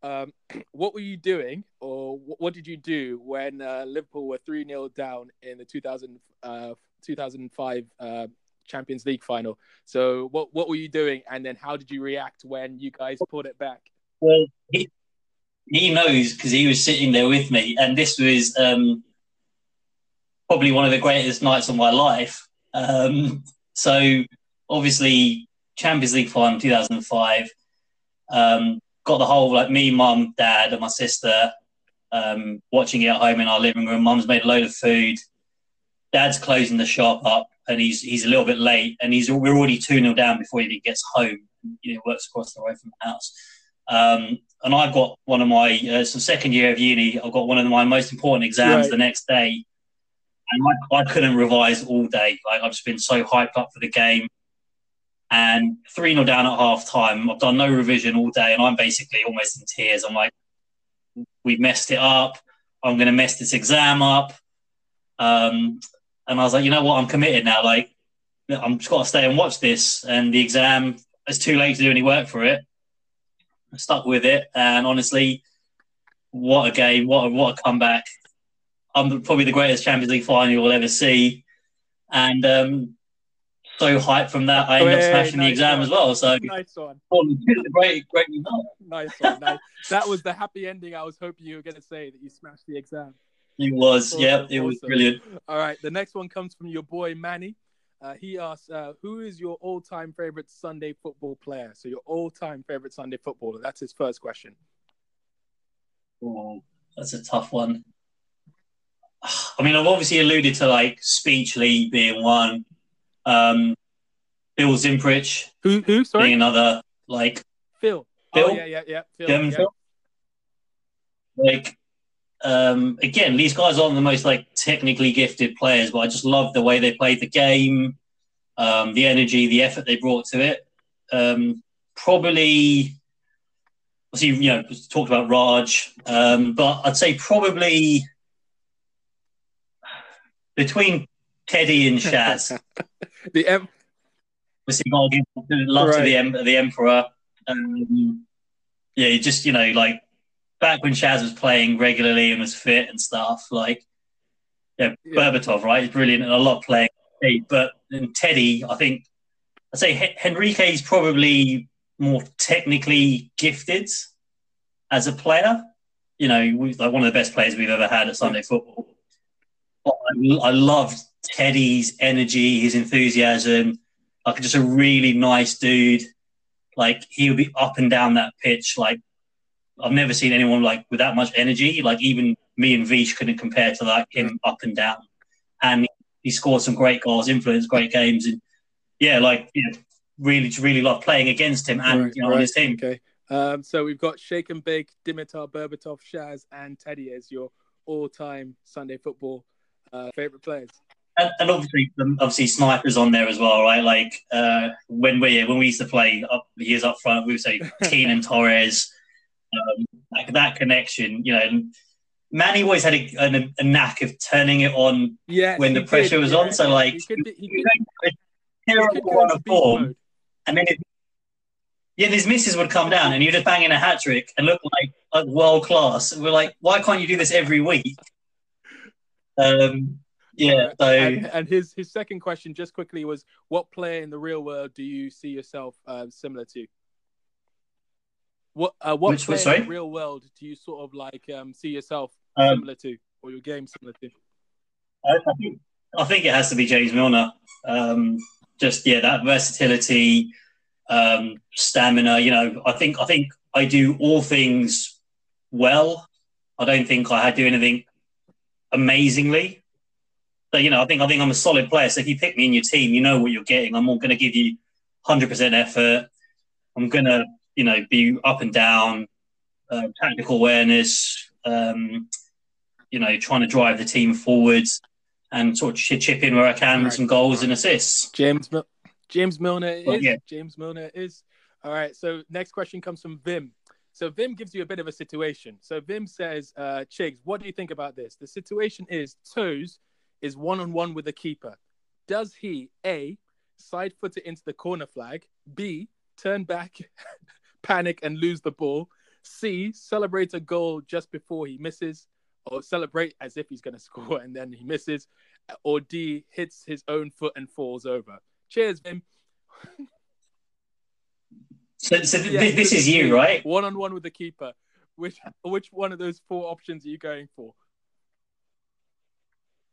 um, what were you doing, or what, what did you do when uh, Liverpool were three 0 down in the 2000, uh, 2005 uh, Champions League final? So what what were you doing, and then how did you react when you guys pulled it back? Well, he, he knows because he was sitting there with me, and this was um, probably one of the greatest nights of my life. Um, so obviously, Champions League final 2005. Um, got the whole like me, mum, dad, and my sister um, watching it at home in our living room. Mum's made a load of food. Dad's closing the shop up, and he's he's a little bit late, and he's we're already two 0 down before he even gets home. You know, works across the road from the house. Um, and I've got one of my uh, so second year of uni. I've got one of my most important exams Right. the next day, and I, I couldn't revise all day. Like I've just been so hyped up for the game. And 3 0 down at half time. I've done no revision all day, and I'm basically almost in tears. I'm like, we've messed it up. I'm going to mess this exam up. Um, and I was like, you know what? I'm committed now. Like, I'm just got to stay and watch this. And the exam, it's too late to do any work for it. I stuck with it. And honestly, what a game. What a, what a comeback. I'm probably the greatest Champions League final you'll ever see. And um, so hyped from that, I ended up smashing the exam one. as well. So, Nice one. great, great result. Nice one. Nice. that was the happy ending I was hoping you were going to say that you smashed the exam. It was, Awesome, yeah, it was awesome. brilliant. All right. The next one comes from your boy Manny. Uh, he asks, uh, "Who is your all-time favorite Sunday football player?" So your all-time favorite Sunday footballer. That's his first question. Oh, that's a tough one. I mean, I've obviously alluded to like Speechley being one, um, Bill Zimprich Who? Who? Sorry, being another, like Phil. Phil? Oh yeah, yeah, yeah. Phil. Yeah. Phil. Like, um, again, these guys aren't the most like technically gifted players, but I just love the way they played the game, um, the energy, the effort they brought to it. Um, probably, obviously, you know, talked about Raj, um, but I'd say probably between Teddy and Shaz. The M- obviously got to give love to the em- the emperor. Um, yeah, you just you know like back when Shaz was playing regularly and was fit and stuff. Like yeah, Yeah. Berbatov, right? He's brilliant and I love playing. But Teddy, I think I'd say Hen- is probably more technically gifted as a player. You know, we- like one of the best players we've ever had at Sunday football. But I, I loved Teddy's energy, his enthusiasm like just a really nice dude. Like he would be up and down that pitch. Like I've never seen anyone like with that much energy. Like even me and Vish couldn't compare to like him up and down. And he scored some great goals, influenced great games, and yeah, like you know, really, really love playing against him and Right, you know on right, his team. Okay. Um, so we've got Shake and Bake, Dimitar Berbatov, Shaz, and Teddy as your all-time Sunday football uh, favorite players. And, and obviously, um, obviously, snipers on there as well, right? Like uh, when we when we used to play up years up front, we would say Keenan Torres, um, like that connection. You know, Manny always had a, a, a knack of turning it on Yeah. when the pressure was on. So like, he could he could, he terrible could go on a form, mode. and then it, yeah, his misses would come down, and you'd just bang in a hat trick and look like like world class. And We're like, why can't you do this every week? Um, yeah, so. and, and his his second question, just quickly, was what player in the real world do you see yourself uh, similar to? What uh, what Which player was- in sorry? the real world do you sort of like um, see yourself Um, similar to, or your game similar to? I, I think I think it has to be James Milner. Um, just yeah, that versatility, um, stamina. You know, I think I think I do all things well. I don't think I do anything amazingly. So you know, I think I think I'm a solid player. So if you pick me in your team, you know what you're getting. I'm all going to give you 100 percent effort. I'm going to you know be up and down, uh, tactical awareness. Um, you know, trying to drive the team forwards and sort of chip, in where I can with Right. some goals and assists. James James Milner it Well, is. yeah. James Milner is. All right. So next question comes from Vim. So Vim gives you a bit of a situation. So Vim says, uh, Chigs, what do you think about this? The situation is Toes is one on one with the keeper. Does he A side foot it into the corner flag, B turn back, panic and lose the ball, C celebrate a goal just before he misses, or celebrate as if he's going to score and then he misses, or D hits his own foot and falls over. Cheers, Vim. So, so th- Yeah, this, this is you, right? One on one with the keeper. Which which one of those four options are you going for?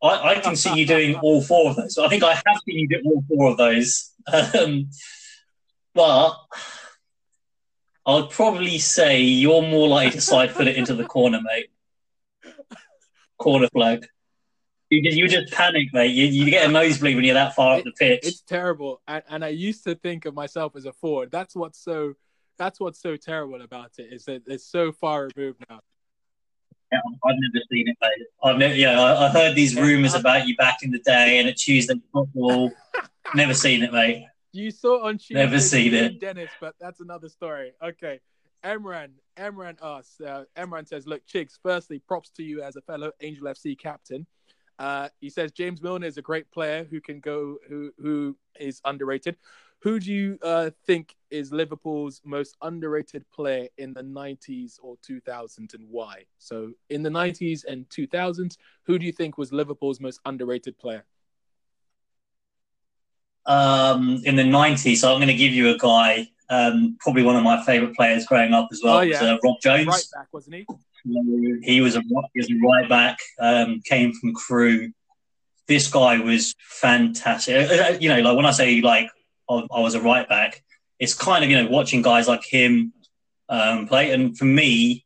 I, I can see you doing all four of those. I think I have seen you do all four of those. Um, but I'd probably say you're more likely to side foot it into the corner, mate. Corner flag. You just, you just panic, mate. You, you get a nosebleed when you're that far up the pitch. It's terrible, and, and I used to think of myself as a forward. That's what's so that's what's so terrible about it is that it's so far removed now. Yeah, I've never seen it, mate. I've never, yeah, I, I heard these rumors about you back in the day and at Tuesday football. never seen it, mate. You saw on Tuesday. Never seen it. Dennis, but that's another story. Okay. Emran, Emran asks, uh, Emran says, look, Chigs, firstly, props to you as a fellow Angel FC captain. Uh, he says James Milner is a great player who can go, who who is underrated. Who do you uh, think is Liverpool's most underrated player in the 90s or 2000s and why? So, in the 90s and 2000s, who do you think was Liverpool's most underrated player? Um, in the 90s, so I'm going to give you a guy, um, probably one of my favourite players growing up as well, oh, yeah. was, uh, Rob Jones. Right back, wasn't he? He was a, he was a right back, um, came from Crewe. This guy was fantastic. Uh, uh, you know, like when I say like I, I was a right back, it's kind of you know watching guys like him um, play, and for me,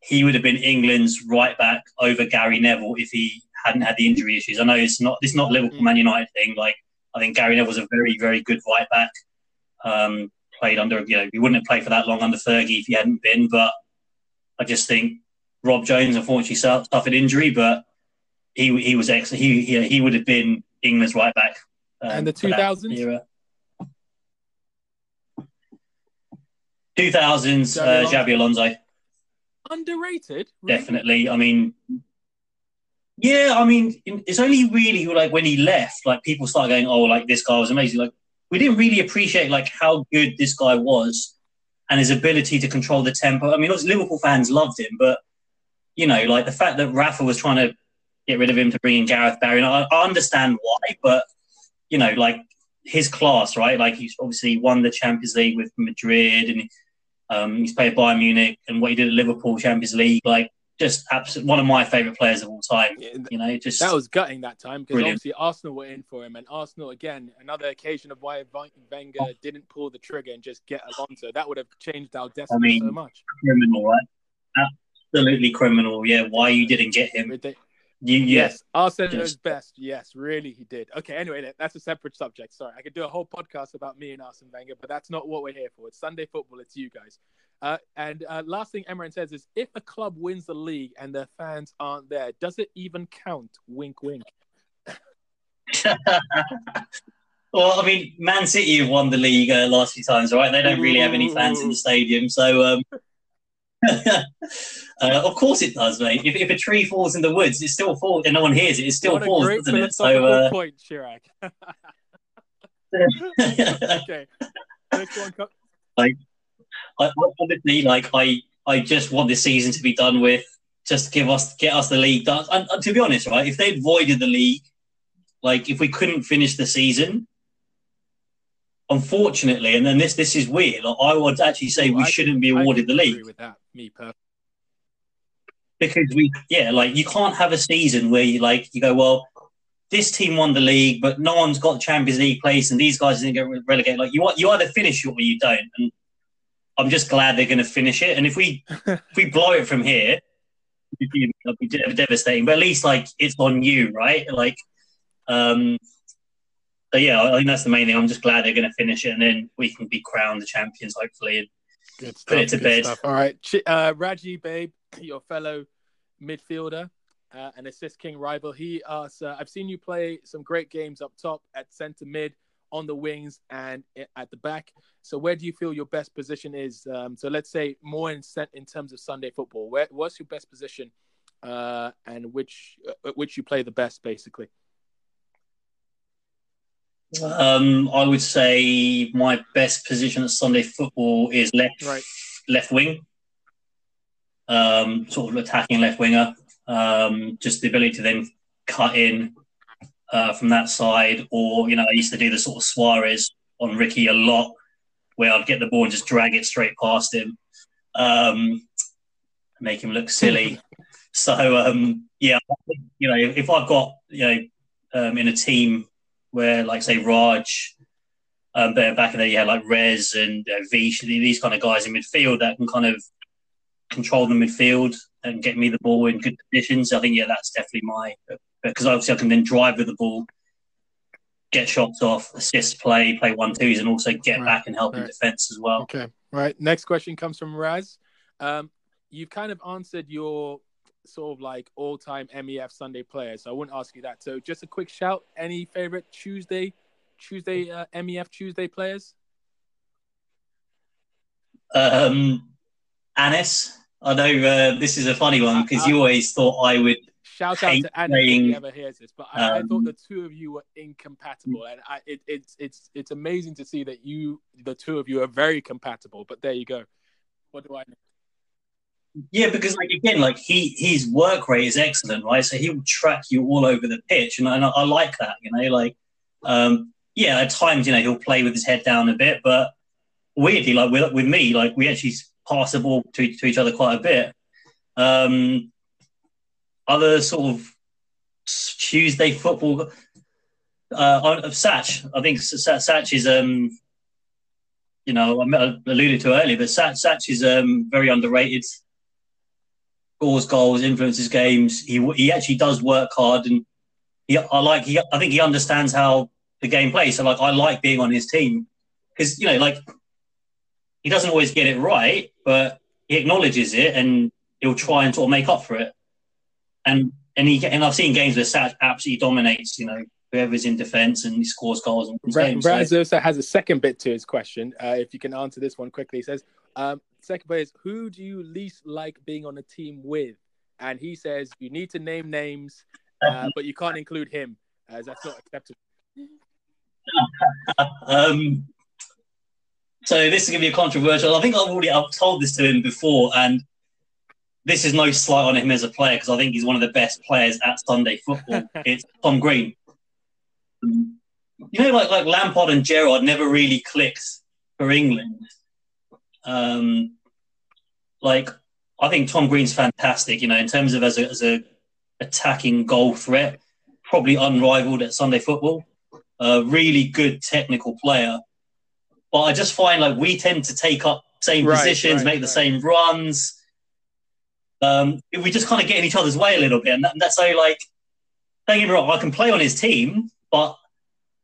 he would have been England's right back over Gary Neville if he hadn't had the injury issues. I know it's not it's not Liverpool Man United thing. Like I think Gary Neville was a very very good right back. Um, played under you know he wouldn't have played for that long under Fergie if he hadn't been. But I just think Rob Jones unfortunately suffered injury, but he he was excellent. He he, he would have been England's right back. Um, and the two thousands. 2000s, uh, Xabi Alonso. Underrated? Really? Definitely. I mean, yeah, I mean, it's only really like when he left, like people start going, oh, like this guy was amazing. Like we didn't really appreciate like how good this guy was and his ability to control the tempo. I mean, Liverpool fans loved him, but you know, like the fact that Rafa was trying to get rid of him to bring in Gareth Barry, I, I understand why, but you know, like his class, right? Like he's obviously won the Champions League with Madrid and um, he's played Bayern Munich and what he did at Liverpool Champions League, like just one of my favourite players of all time. You know, just that was gutting that time because obviously Arsenal were in for him, and Arsenal again another occasion of why Wenger didn't pull the trigger and just get Alonso. That would have changed our destiny I mean, so much. Criminal, right? Absolutely criminal. Yeah, why you didn't get him? You, yes, Arsene knows best. Yes, really, he did. Okay, anyway, that's a separate subject. Sorry, I could do a whole podcast about me and Arsene Wenger, but that's not what we're here for. It's Sunday football. It's you guys. Uh, and uh, last thing Emran says is, if a club wins the league and their fans aren't there, does it even count? Wink, wink. well, I mean, Man City have won the league uh, last few times, right? They don't really have any fans in the stadium, so um, uh, of course it does, mate. If, if a tree falls in the woods, it still falls, and no one hears it. It still what falls, doesn't it? So, uh... point, Chiraag. okay. Next one. Like, I, obviously, like I, I just want this season to be done with. Just give us, get us the league done. And, and to be honest, right, if they'd voided the league, like if we couldn't finish the season, unfortunately, and then this this is weird. Like, I would actually say well, we I, shouldn't be awarded the league. with that, me personally. Because we, yeah, like you can't have a season where you like you go, well, this team won the league, but no one's got the Champions League place, and these guys didn't get relegated. Like you, you either finish it or you don't. And I'm just glad they're going to finish it. And if we if we blow it from here, it'll be devastating. But at least like it's on you, right? Like, um, so yeah, I think that's the main thing. I'm just glad they're going to finish it, and then we can be crowned the champions, hopefully, and good stuff, put it to bed. Stuff. All right, uh, Raji, babe, your fellow midfielder, uh, and assist king rival. He asks, uh, "I've seen you play some great games up top at centre mid, on the wings, and at the back. So where do you feel your best position is? Um, so let's say more in in terms of Sunday football. Where what's your best position, uh, and which uh, which you play the best, basically?" Um, I would say my best position at Sunday football is left right. left wing, um, sort of attacking left winger. Um, just the ability to then cut in uh, from that side, or you know, I used to do the sort of Suarez on Ricky a lot, where I'd get the ball and just drag it straight past him, um, make him look silly. so um, yeah, you know, if I've got you know um, in a team where, like, say, Raj, um, back in there, you had like Rez and uh, Vish, these kind of guys in midfield that can kind of control the midfield and get me the ball in good positions. I think, yeah, that's definitely my because obviously I can then drive with the ball, get shots off, assist play, play one twos, and also get Right, back and help in defence as well. Okay. Right. Next question comes from Raz. Um, you've kind of answered your sort of like all-time MEF Sunday players, so I wouldn't ask you that. So just a quick shout. Any favorite Tuesday, Tuesday uh, MEF Tuesday players? Um, Anis, I know uh, this is a funny one because you always thought I would. Shout out to Annie if he ever hears this, but I, I um, thought the two of you were incompatible, and I, it, it's it's it's amazing to see that you, the two of you, are very compatible. But there you go. What do I know? Yeah, because like again, like he his work rate is excellent, right? So he will track you all over the pitch, and I, and I like that. You know, like um, yeah, at times you know he'll play with his head down a bit, but weirdly, like with, with me, like we actually pass the ball to, to each other quite a bit. Um, other sort of Tuesday football uh, of Satch, I think Satch is um, you know, I alluded to earlier, but Satch, Satch is um, very underrated. Scores goals, influences games. He he actually does work hard, and he I like he I think he understands how the game plays. So like I like being on his team because you know like he doesn't always get it right, but he acknowledges it and he'll try and sort of make up for it. And and he and I've seen games where Satch absolutely dominates. You know whoever's in defence and he scores goals Brad. Brad So- also has a second bit to his question. Uh, if you can answer this one quickly, he says, um, second bit is who do you least like being on a team with? And he says you need to name names, uh, but you can't include him as that's not acceptable. Um, so this is going to be a controversial. I think I've already I've told this to him before, and this is no slight on him as a player because I think he's one of the best players at Sunday football. it's Tom Green. You know, like like Lampard and Gerrard never really clicked for England. Um, like I think Tom Green's fantastic. You know, in terms of as a as a attacking goal threat, probably unrivaled at Sunday football. A really good technical player. But I just find like we tend to take up same Right, positions, right, make the right. same runs. Um, we just kind of get in each other's way a little bit, and that, that's so like. Don't get me wrong, I can play on his team, but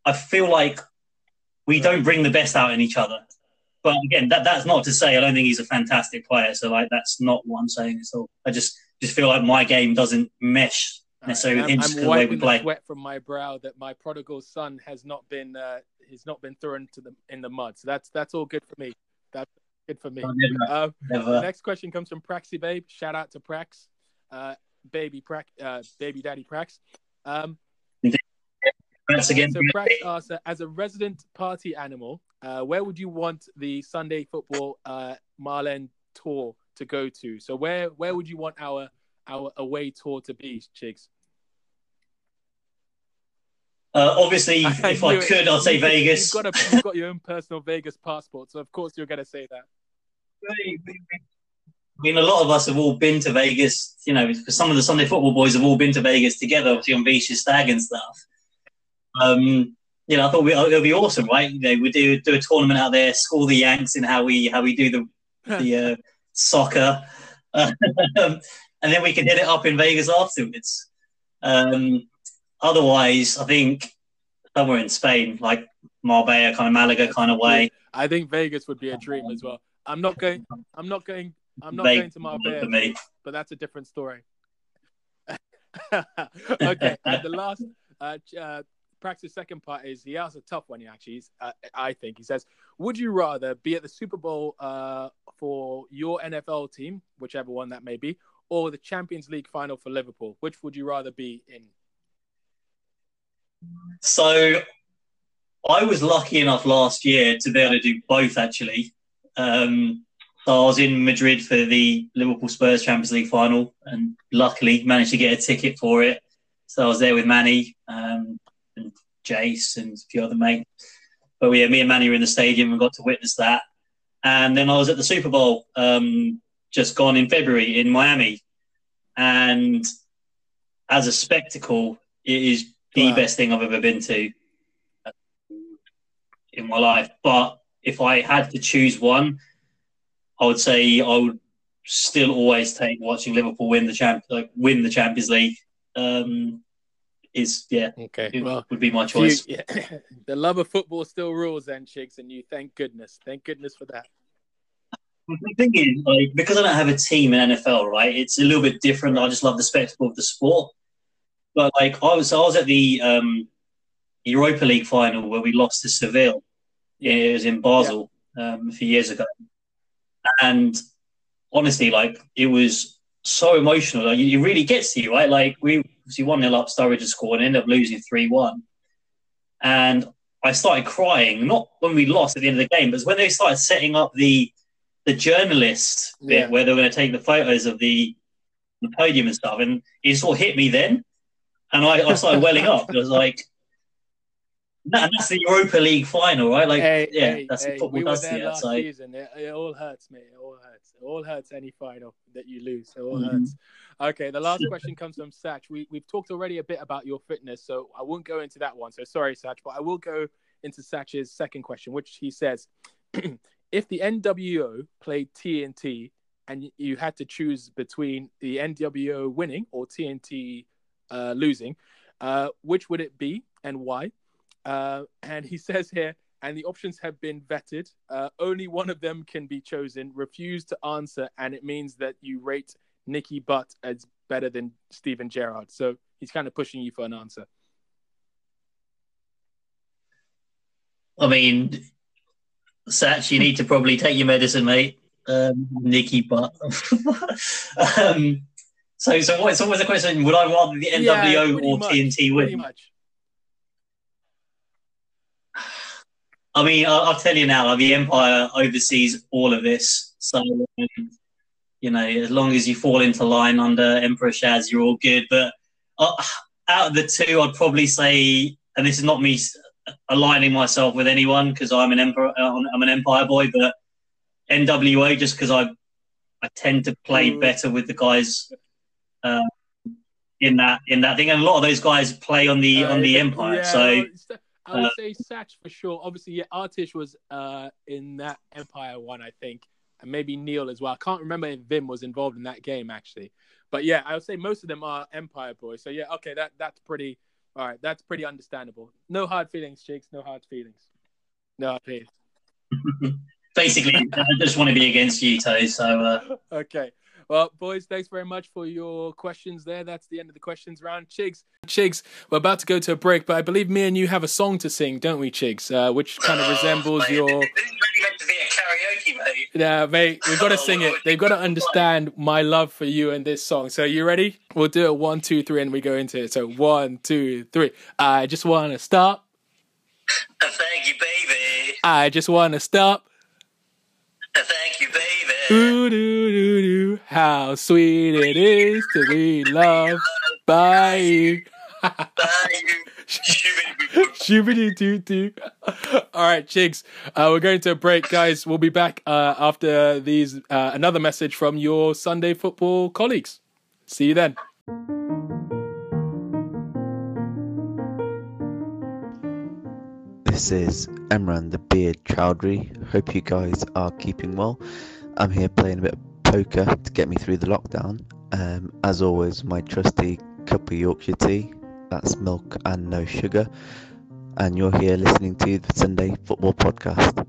I feel like we don't bring the best out in each other. But again, that that's not to say I don't think he's a fantastic player. So like that's not what I'm saying at all. I just just feel like my game doesn't mesh necessarily with I'm, him just I'm 'cause the way wiping we play. sweat from my brow that my prodigal son has not been uh, he's not been thrown to the in the mud. So that's that's all good for me. That's good for me. I never, The never. next question comes from Praxy Babe. Shout out to Prax, uh, baby Prax, uh, baby daddy Prax. Um, again. so Prax asks, uh, as a resident party animal, uh, where would you want the Sunday football uh, Marlen tour to go to? So where where would you want our our away tour to be, Chigs? Uh, obviously, if I it. could, I'd say Vegas. You've got, a, you've got your own personal Vegas passport, so of course you're going to say that. I mean, a lot of us have all been to Vegas. You know, because some of the Sunday football boys have all been to Vegas together, obviously on Beach's Stag and stuff. Um, you know, I thought we, it'll be awesome, right? You know, we do do a tournament out there, school the Yanks in how we how we do the the uh, soccer, um, and then we can hit it up in Vegas afterwards. Um, otherwise, I think somewhere in Spain, like Marbella, kind of Malaga kind of way. I think Vegas would be a dream as well. I'm not going. I'm not going. I'm not Vegas going to Marbella, but that's a different story. okay, and the last uh, uh, Prax's second part is he asks a tough one. He actually, is, uh, I think he says, "Would you rather be at the Super Bowl uh, for your NFL team, whichever one that may be, or the Champions League final for Liverpool? Which would you rather be in?" So I was lucky enough last year to be able to do both actually. Um, I was in Madrid for the Liverpool Spurs Champions League final and luckily managed to get a ticket for it. So I was there with Manny um, and Jace and a few other mates. But yeah, me and Manny were in the stadium and got to witness that. And then I was at the Super Bowl um, just gone in February in Miami. And as a spectacle, it is the Wow. best thing I've ever been to in my life. But if I had to choose one, I would say I would still always take watching Liverpool win the champ, like win the Champions League. Um, is yeah, Okay. it Well, would be my you- choice. yeah, the love of football still rules, then, Chigs, and you thank goodness, thank goodness for that. The thing is, like, because I don't have a team in NFL, right? It's a little bit different. I just love the spectacle of the sport. But like, I was, I was at the um, Europa League final where we lost to Seville. It was in Basel um, a few years ago, and honestly, like, it was so emotional. Like, it really gets to you, right? Like, we obviously one 0 up, Sturridge scored, and ended up losing three one, and I started crying. Not when we lost at the end of the game, but when they started setting up the the journalist bit where they were going to take the photos of the, the podium and stuff, and it sort of hit me then, and I, I started welling up. It was like, that, that's the Europa League final, right? Like, hey, yeah, hey, that's hey, football we does there last So, season. It, it all hurts, mate. It all hurts. It all hurts any final that you lose. It all Mhm. hurts. Okay, the last question comes from Satch. We we've talked already a bit about your fitness, so I won't go into that one. So sorry, Satch, but I will go into Satch's second question, which he says, if the NWO played TNT and you had to choose between the NWO winning or TNT uh, losing, uh, which would it be and why? Uh, and he says here, and the options have been vetted. Uh, only one of them can be chosen. Refuse to answer, and it means that you rate Nicky Butt as better than Steven Gerrard. So he's kind of pushing you for an answer. I mean, Satch, you need to probably take your medicine, mate. Um, Nicky butt. um, so, so what? So, what's the question? Would I rather the NWO Yeah, or much, TNT win? I mean, I'll, I'll tell you now. The Empire oversees all of this, so um, you know, as long as you fall into line under Emperor Shaz, you're all good. But uh, out of the two, I'd probably say, and this is not me aligning myself with anyone because I'm an Emperor, uh, I'm an Empire boy, but NWA just because I I tend to play Ooh. better with the guys. Uh, in that in that thing, and a lot of those guys play on the Uh, on the Empire. yeah, so I would uh, say Satch for sure. Obviously, yeah, Artish was uh, in that Empire one, I think, and maybe Neil as well. I can't remember if Vim was involved in that game actually, but yeah, I would say most of them are Empire boys. So yeah, okay, that that's pretty. All right, that's pretty understandable. No hard feelings, Chigs. No hard feelings. No hard feelings. basically, I just want to be against you, Toe. So uh, okay. Well, boys, thanks very much for your questions there. That's the end of the questions round. Chigs. Chigs, we're about to go to a break, but I believe me and you have a song to sing, don't we, Chigs? Uh, which kind of resembles mate, your. This is meant to be a karaoke, mate. Yeah, mate, we've got to sing it. They've got to understand my love for you and this song. So, you ready? We'll do it one, two, three, and we go into it. So, one, two, three. I just want to stop. Thank you, baby. I just want to stop. Uh, Thank you, baby. Ooh, doo, doo, doo. How sweet it is to be loved by you. Bye, you. Shooby doo doo. All right, Chigs. Uh, we're going to a break, guys. We'll be back uh, after these. Uh, another message from your Sunday football colleagues. See you then. This is Emran the Beard Chowdhury. Hope you guys are keeping well. I'm here playing a bit of poker to get me through the lockdown. Um, as always, my trusty cup of Yorkshire tea. That's milk and no sugar. And you're here listening to the Sunday Football Podcast.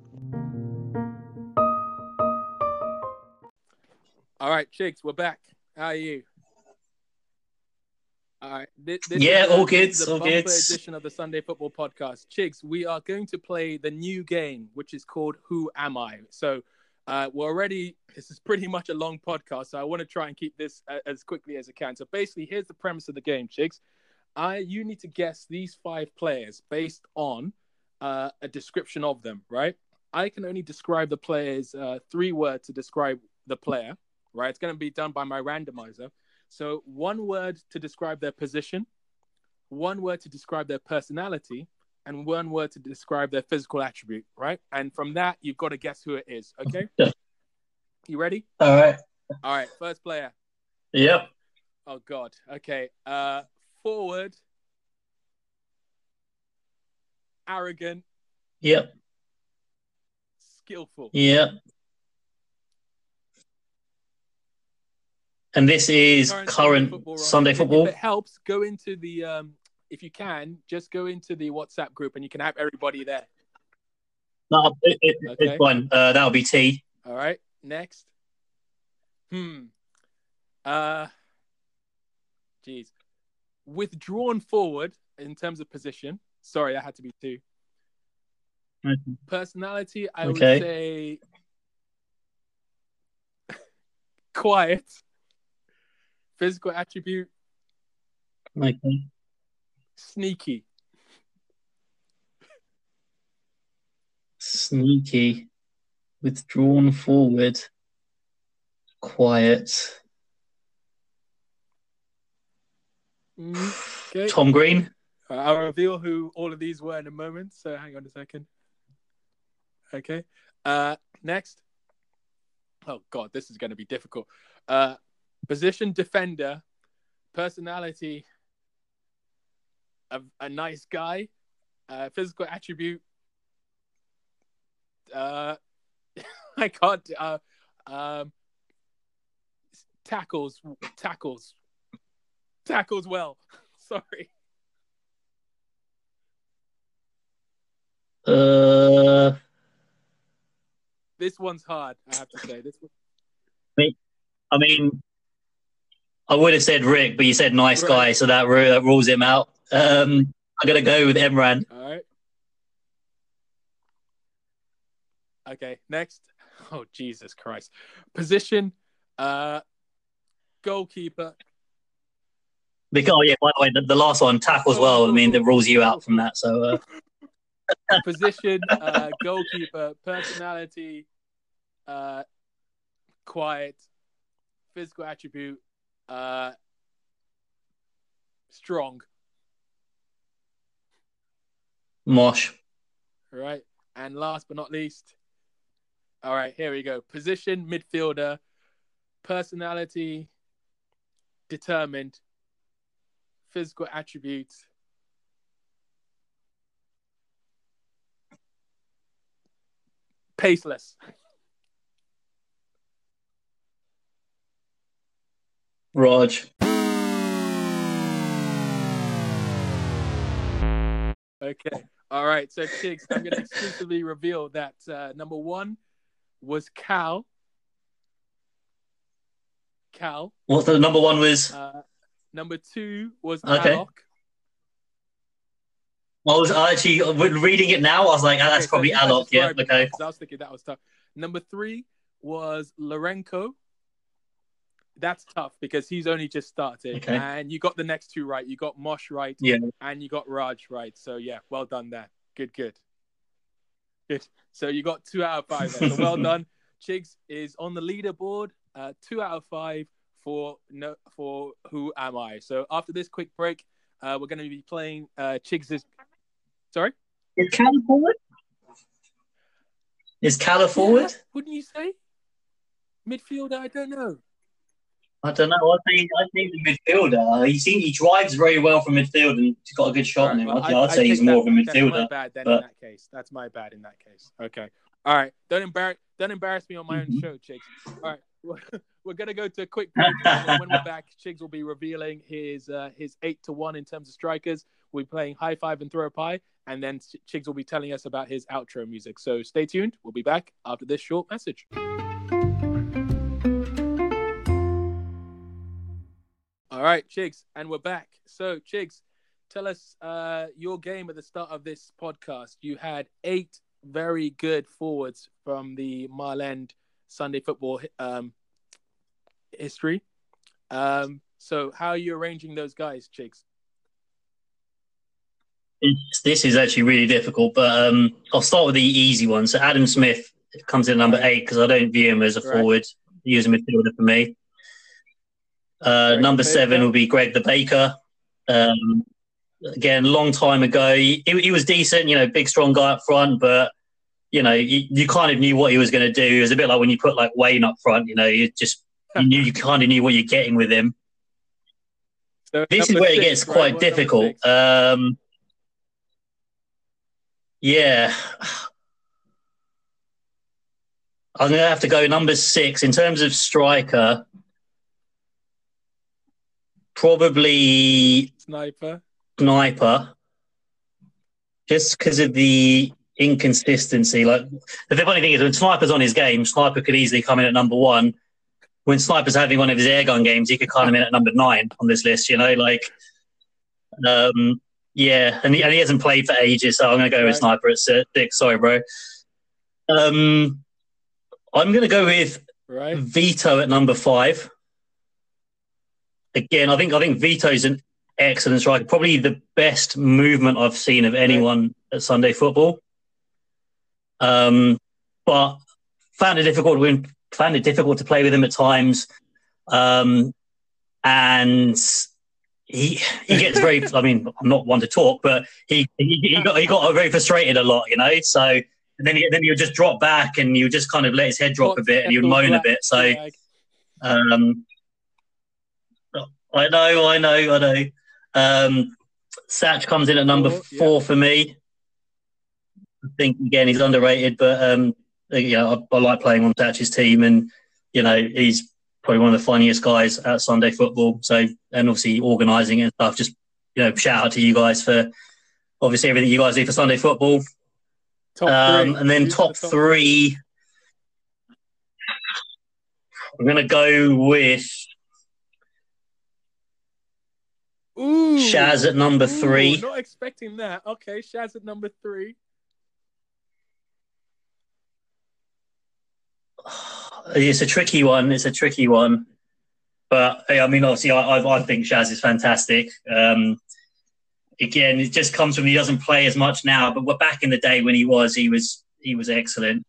All right, Chigs. We're back. How are you? All right. This, this Yeah, is the- all good, this is the all bumper good. edition of the Sunday Football Podcast. Chigs, we are going to play the new game, which is called Who Am I? So uh, we're already, this is pretty much a long podcast, so I want to try and keep this uh, as quickly as I can. So basically, here's the premise of the game, Chigs. I, you need to guess these five players based on uh, a description of them, right? I can only describe the players uh, three words to describe the player, right? It's going to be done by my randomizer. So one word to describe their position, one word to describe their personality, and one word to describe their physical attribute, right? And from that, you've got to guess who it is. Okay? Yeah. You ready? All right. All right. First player. Yep. Oh God. Okay. Uh, forward. Arrogant, Yep. skillful. Yep. And this is current? Sunday If- football. If it helps, go into the um, if you can, just go into the WhatsApp group and you can have everybody there. No, it, it, Okay. it's fine. Uh, that'll be T. All right. Next. Hmm. Uh. Jeez. Withdrawn forward in terms of position. Sorry, that had to be two. Personality, I Okay. would say quiet. Physical attribute, Okay. Sneaky. Sneaky. Withdrawn forward. Quiet. Mm, Okay. Tom Green. Uh, I'll reveal who all of these were in a moment. So hang on a second. Okay. Uh, next. Oh God, this is going to be difficult. Uh, position defender, personality, a, a nice guy, uh, physical attribute. Uh, I can't. Uh, um, tackles, tackles, tackles well. Sorry. Uh, This one's hard. I have to say. This one. I mean, I would have said Rick, but you said nice Right. guy, so that, that rules him out. Um, I'm gonna go with Emran. All right. Okay, next. Oh Jesus Christ. Position uh goalkeeper. Because, oh yeah, by the way, the, the last one tackles well. I mean, that rules you out from that. So uh, Position uh goalkeeper, personality uh quiet, physical attribute uh strong, Mosh. all right? And last but not least, all right, here we go. Position midfielder, personality determined, physical attributes paceless. Raj. Okay. All right. So, Chigs, I'm going to exclusively reveal that uh, number one was Cal. Cal. What's the number one was? Uh, number two was Okay. Alok. I was actually reading it now. I was like, ah, that's Okay, probably guys Alok. Yeah, okay. I was thinking that was tough. Number three was Lorenko. That's tough because he's only just started. Okay. And you got the next two right. You got Mosh right. Yeah. And you got Raj right. So, yeah, well done there. Good, good. Good. So you got two out of five there. So well done. Chigs is on the leaderboard. Uh, two out of five for no for Who Am I? So after this quick break, uh, we're going to be playing uh, Chigs' Sorry? Is Calla forward? Is forward? Yeah, wouldn't you say? Midfielder, I don't know. I don't know. I think I think the midfielder. He seems he drives very well from midfield and he's got a good shot on him. Alright, I'd, well, I'd I- say I he's more of a That's my midfielder. bad then in but- that case. That's my bad in that case. Okay. All right. Don't embarrass don't embarrass me on my own Mhm. show, Chigs. All right. We're, we're gonna go to a quick break. when we're back, Chigs will be revealing his uh, his eight to one in terms of strikers. We'll be playing high five and throw a pie, and then Ch- Chigs will be telling us about his outro music. So stay tuned. We'll be back after this short message. All right, Chigs, and we're back. So, Chigs, tell us uh, your game at the start of this podcast. You had eight very good forwards from the Mile End Sunday football um, history. Um, so, how are you arranging those guys, Chigs? This is actually really difficult, but um, I'll start with the easy one. So Adam Smith comes in number eight because I don't view him as a Right. forward. He is a midfielder for me. Uh, number the seven Baker. will be Greg the Baker. Um, again, long time ago, he, he was decent. You know, big, strong guy up front, but you know, you, you kind of knew what he was going to do. It was a bit like when you put like Wayne up front. You know, you just you knew you kind of knew what you're getting with him. So, This is where it gets quite difficult. Um, yeah. I'm going to have to go number six. In terms of striker, probably Sniper. Sniper, just because of the inconsistency. Like the funny thing is, when Sniper's on his game, Sniper could easily come in at number one. When Sniper's having one of his airgun games, he could come in at number nine on this list. You know, like, um, yeah, and he, and he hasn't played for ages, so I'm going to go with Sniper at six. Sorry, bro. Um, I'm going to go with right. Vito at number five. Again, I think I think Vito's an excellent striker, probably the best movement I've seen of anyone at Sunday football. Um, but found it difficult to found it difficult to play with him at times. Um, and he he gets very. I mean, I'm not one to talk, but he he, he got he got very frustrated a lot, you know. So and then he, then he would just drop back and he would just kind of let his head drop a bit and he would moan a bit. So, um, I know, I know, I know. Um, Satch comes in at number four yeah. for me. I think again he's underrated, but um, you know I, I, like playing on Satch's team, and you know he's probably one of the funniest guys at Sunday football. So and obviously organising and stuff. Just you know, shout out to you guys for obviously everything you guys do for Sunday football. Um, and then top, top three, I'm going to go with Ooh, Shaz at number ooh, three. Not expecting that. Okay, Shaz at number three. It's a tricky one. It's a tricky one. But I mean, obviously, I, I, I think Shaz is fantastic. Um, again, it just comes from he doesn't play as much now, but back in the day when he was, he was he was excellent.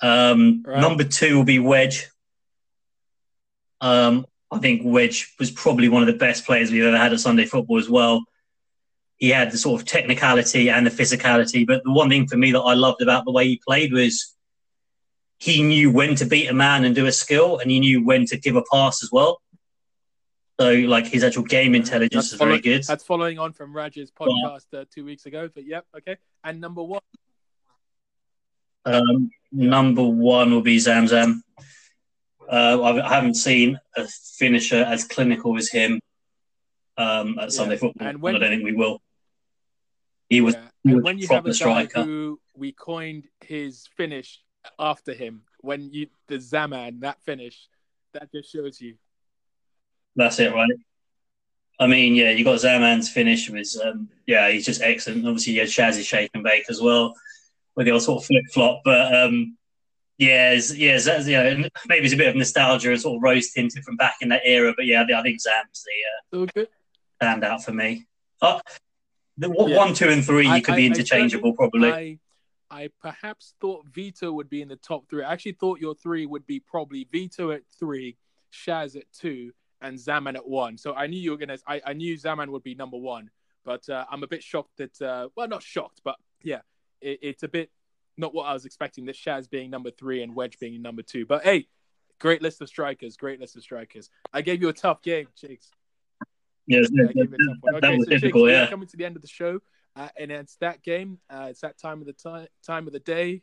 Um, right. Number two will be Wedge. Um, I think Wedge was probably one of the best players we've ever had at Sunday football as well. He had the sort of technicality and the physicality, but the one thing for me that I loved about the way he played was he knew when to beat a man and do a skill, and he knew when to give a pass as well. So, like his actual game intelligence that's is very good. That's following on from Raj's podcast uh, two weeks ago. But yep, okay. And number one. Um, number one will be Zamzam. Uh, I haven't seen a finisher as clinical as him um, at yeah. Sunday football. And when, I don't think we will. He was, yeah. he was when you have a striker. who we coined his finish after him, when you the Zaman that finish, that just shows you that's it, right? I mean, yeah, you got Zaman's finish was, um, yeah, he's just excellent. Obviously, you had Shazzy shake and bake as well with the old sort of flip flop. But um, yeah, yeah, you know, maybe it's a bit of nostalgia and sort of rose tinted from back in that era. But yeah, I think Zam's the uh, standout for me. Uh, the, yeah. One, two, and three, you I, could be interchangeable, I probably. I, I perhaps thought Vito would be in the top three. I actually thought your three would be probably Vito at three, Shaz at two, and Zaman at one. So I knew you were gonna. I, I knew Zaman would be number one, but uh, I'm a bit shocked that. Uh, well, not shocked, but yeah, it, it's a bit not what I was expecting. This Shaz being number three and Wedge being number two. But hey, great list of strikers. Great list of strikers. I gave you a tough game, Chigs. Yes, yeah, that, okay, was so difficult. yeah, coming to the end of the show, uh, and it's that game. Uh, it's that time of the time, time of the day,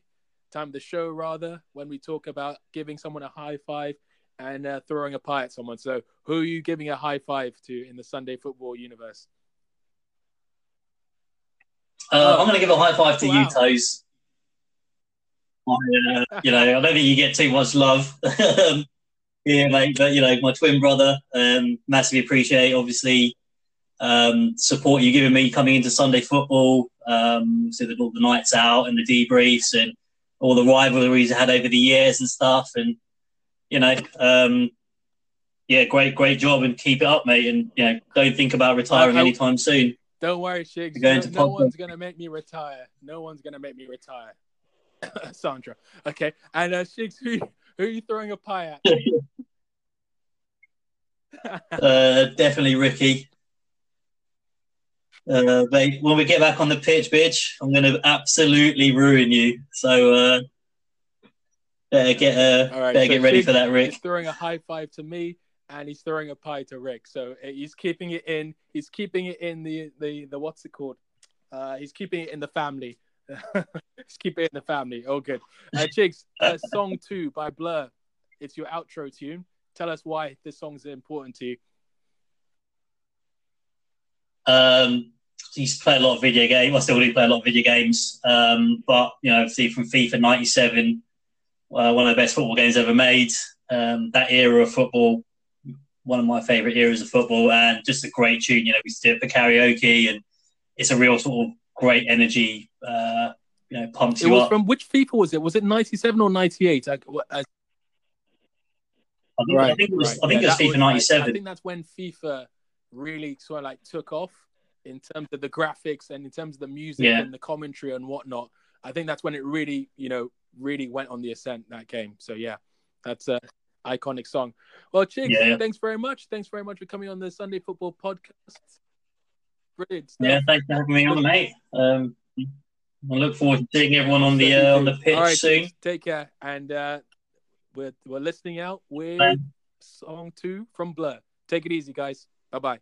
time of the show rather, when we talk about giving someone a high five and uh, throwing a pie at someone. So, who are you giving a high five to in the Sunday football universe? Uh, I'm going to give a high five to wow. you, Toes. I, uh, you know, I don't think you get too much love. yeah, mate. But you know, my twin brother, um, massively appreciate obviously um, support you giving me coming into Sunday football. Um, so the, all the nights out and the debriefs and all the rivalries I had over the years and stuff. And you know, um, yeah, great, great job, and keep it up, mate. And you know, don't think about retiring I, I, anytime soon. Don't worry, Chigs. No, no one's gonna make me retire. No one's gonna make me retire. Sandra. Okay, and uh, who who are you throwing a pie at? uh, definitely Ricky. Uh, mate, when we get back on the pitch, bitch, I'm going to absolutely ruin you. So, uh, Better get uh, right, better so get ready for that, Rick. He's throwing a high five to me, and he's throwing a pie to Rick. So uh, he's keeping it in. He's keeping it in the the the what's it called? Uh, he's keeping it in the family. he's keep it in the family. Oh, good. Uh, Chigs, uh, song two by Blur. It's your outro tune. Tell us why this song's important to you. Um, used to play a lot of video games. I still do play a lot of video games. Um, but you know, obviously from FIFA '97, uh, one of the best football games ever made. Um, that era of football, one of my favourite eras of football, and just a great tune. You know, we used to do it for karaoke, and it's a real sort of great energy. Uh, you know, pumps It you was up. from which FIFA was it? Was it '97 or '98? I, I, I think, I think it was. I think Yeah, it was FIFA like- '97. I think that's when FIFA really sort of like took off in terms of the graphics and in terms of the music Yeah. and the commentary and whatnot. I think that's when it really, you know, really went on the ascent that game. So yeah, that's a iconic song. Well, Chigs, Yeah. thanks very much. Thanks very much for coming on the Sunday Football Podcast. Brilliant stuff. Yeah, thanks for having me on, mate. Um, I look forward to seeing everyone on the uh, on the pitch right, soon. Take care, and uh, we're we're listening out with song two from Blur. Take it easy, guys. Bye bye.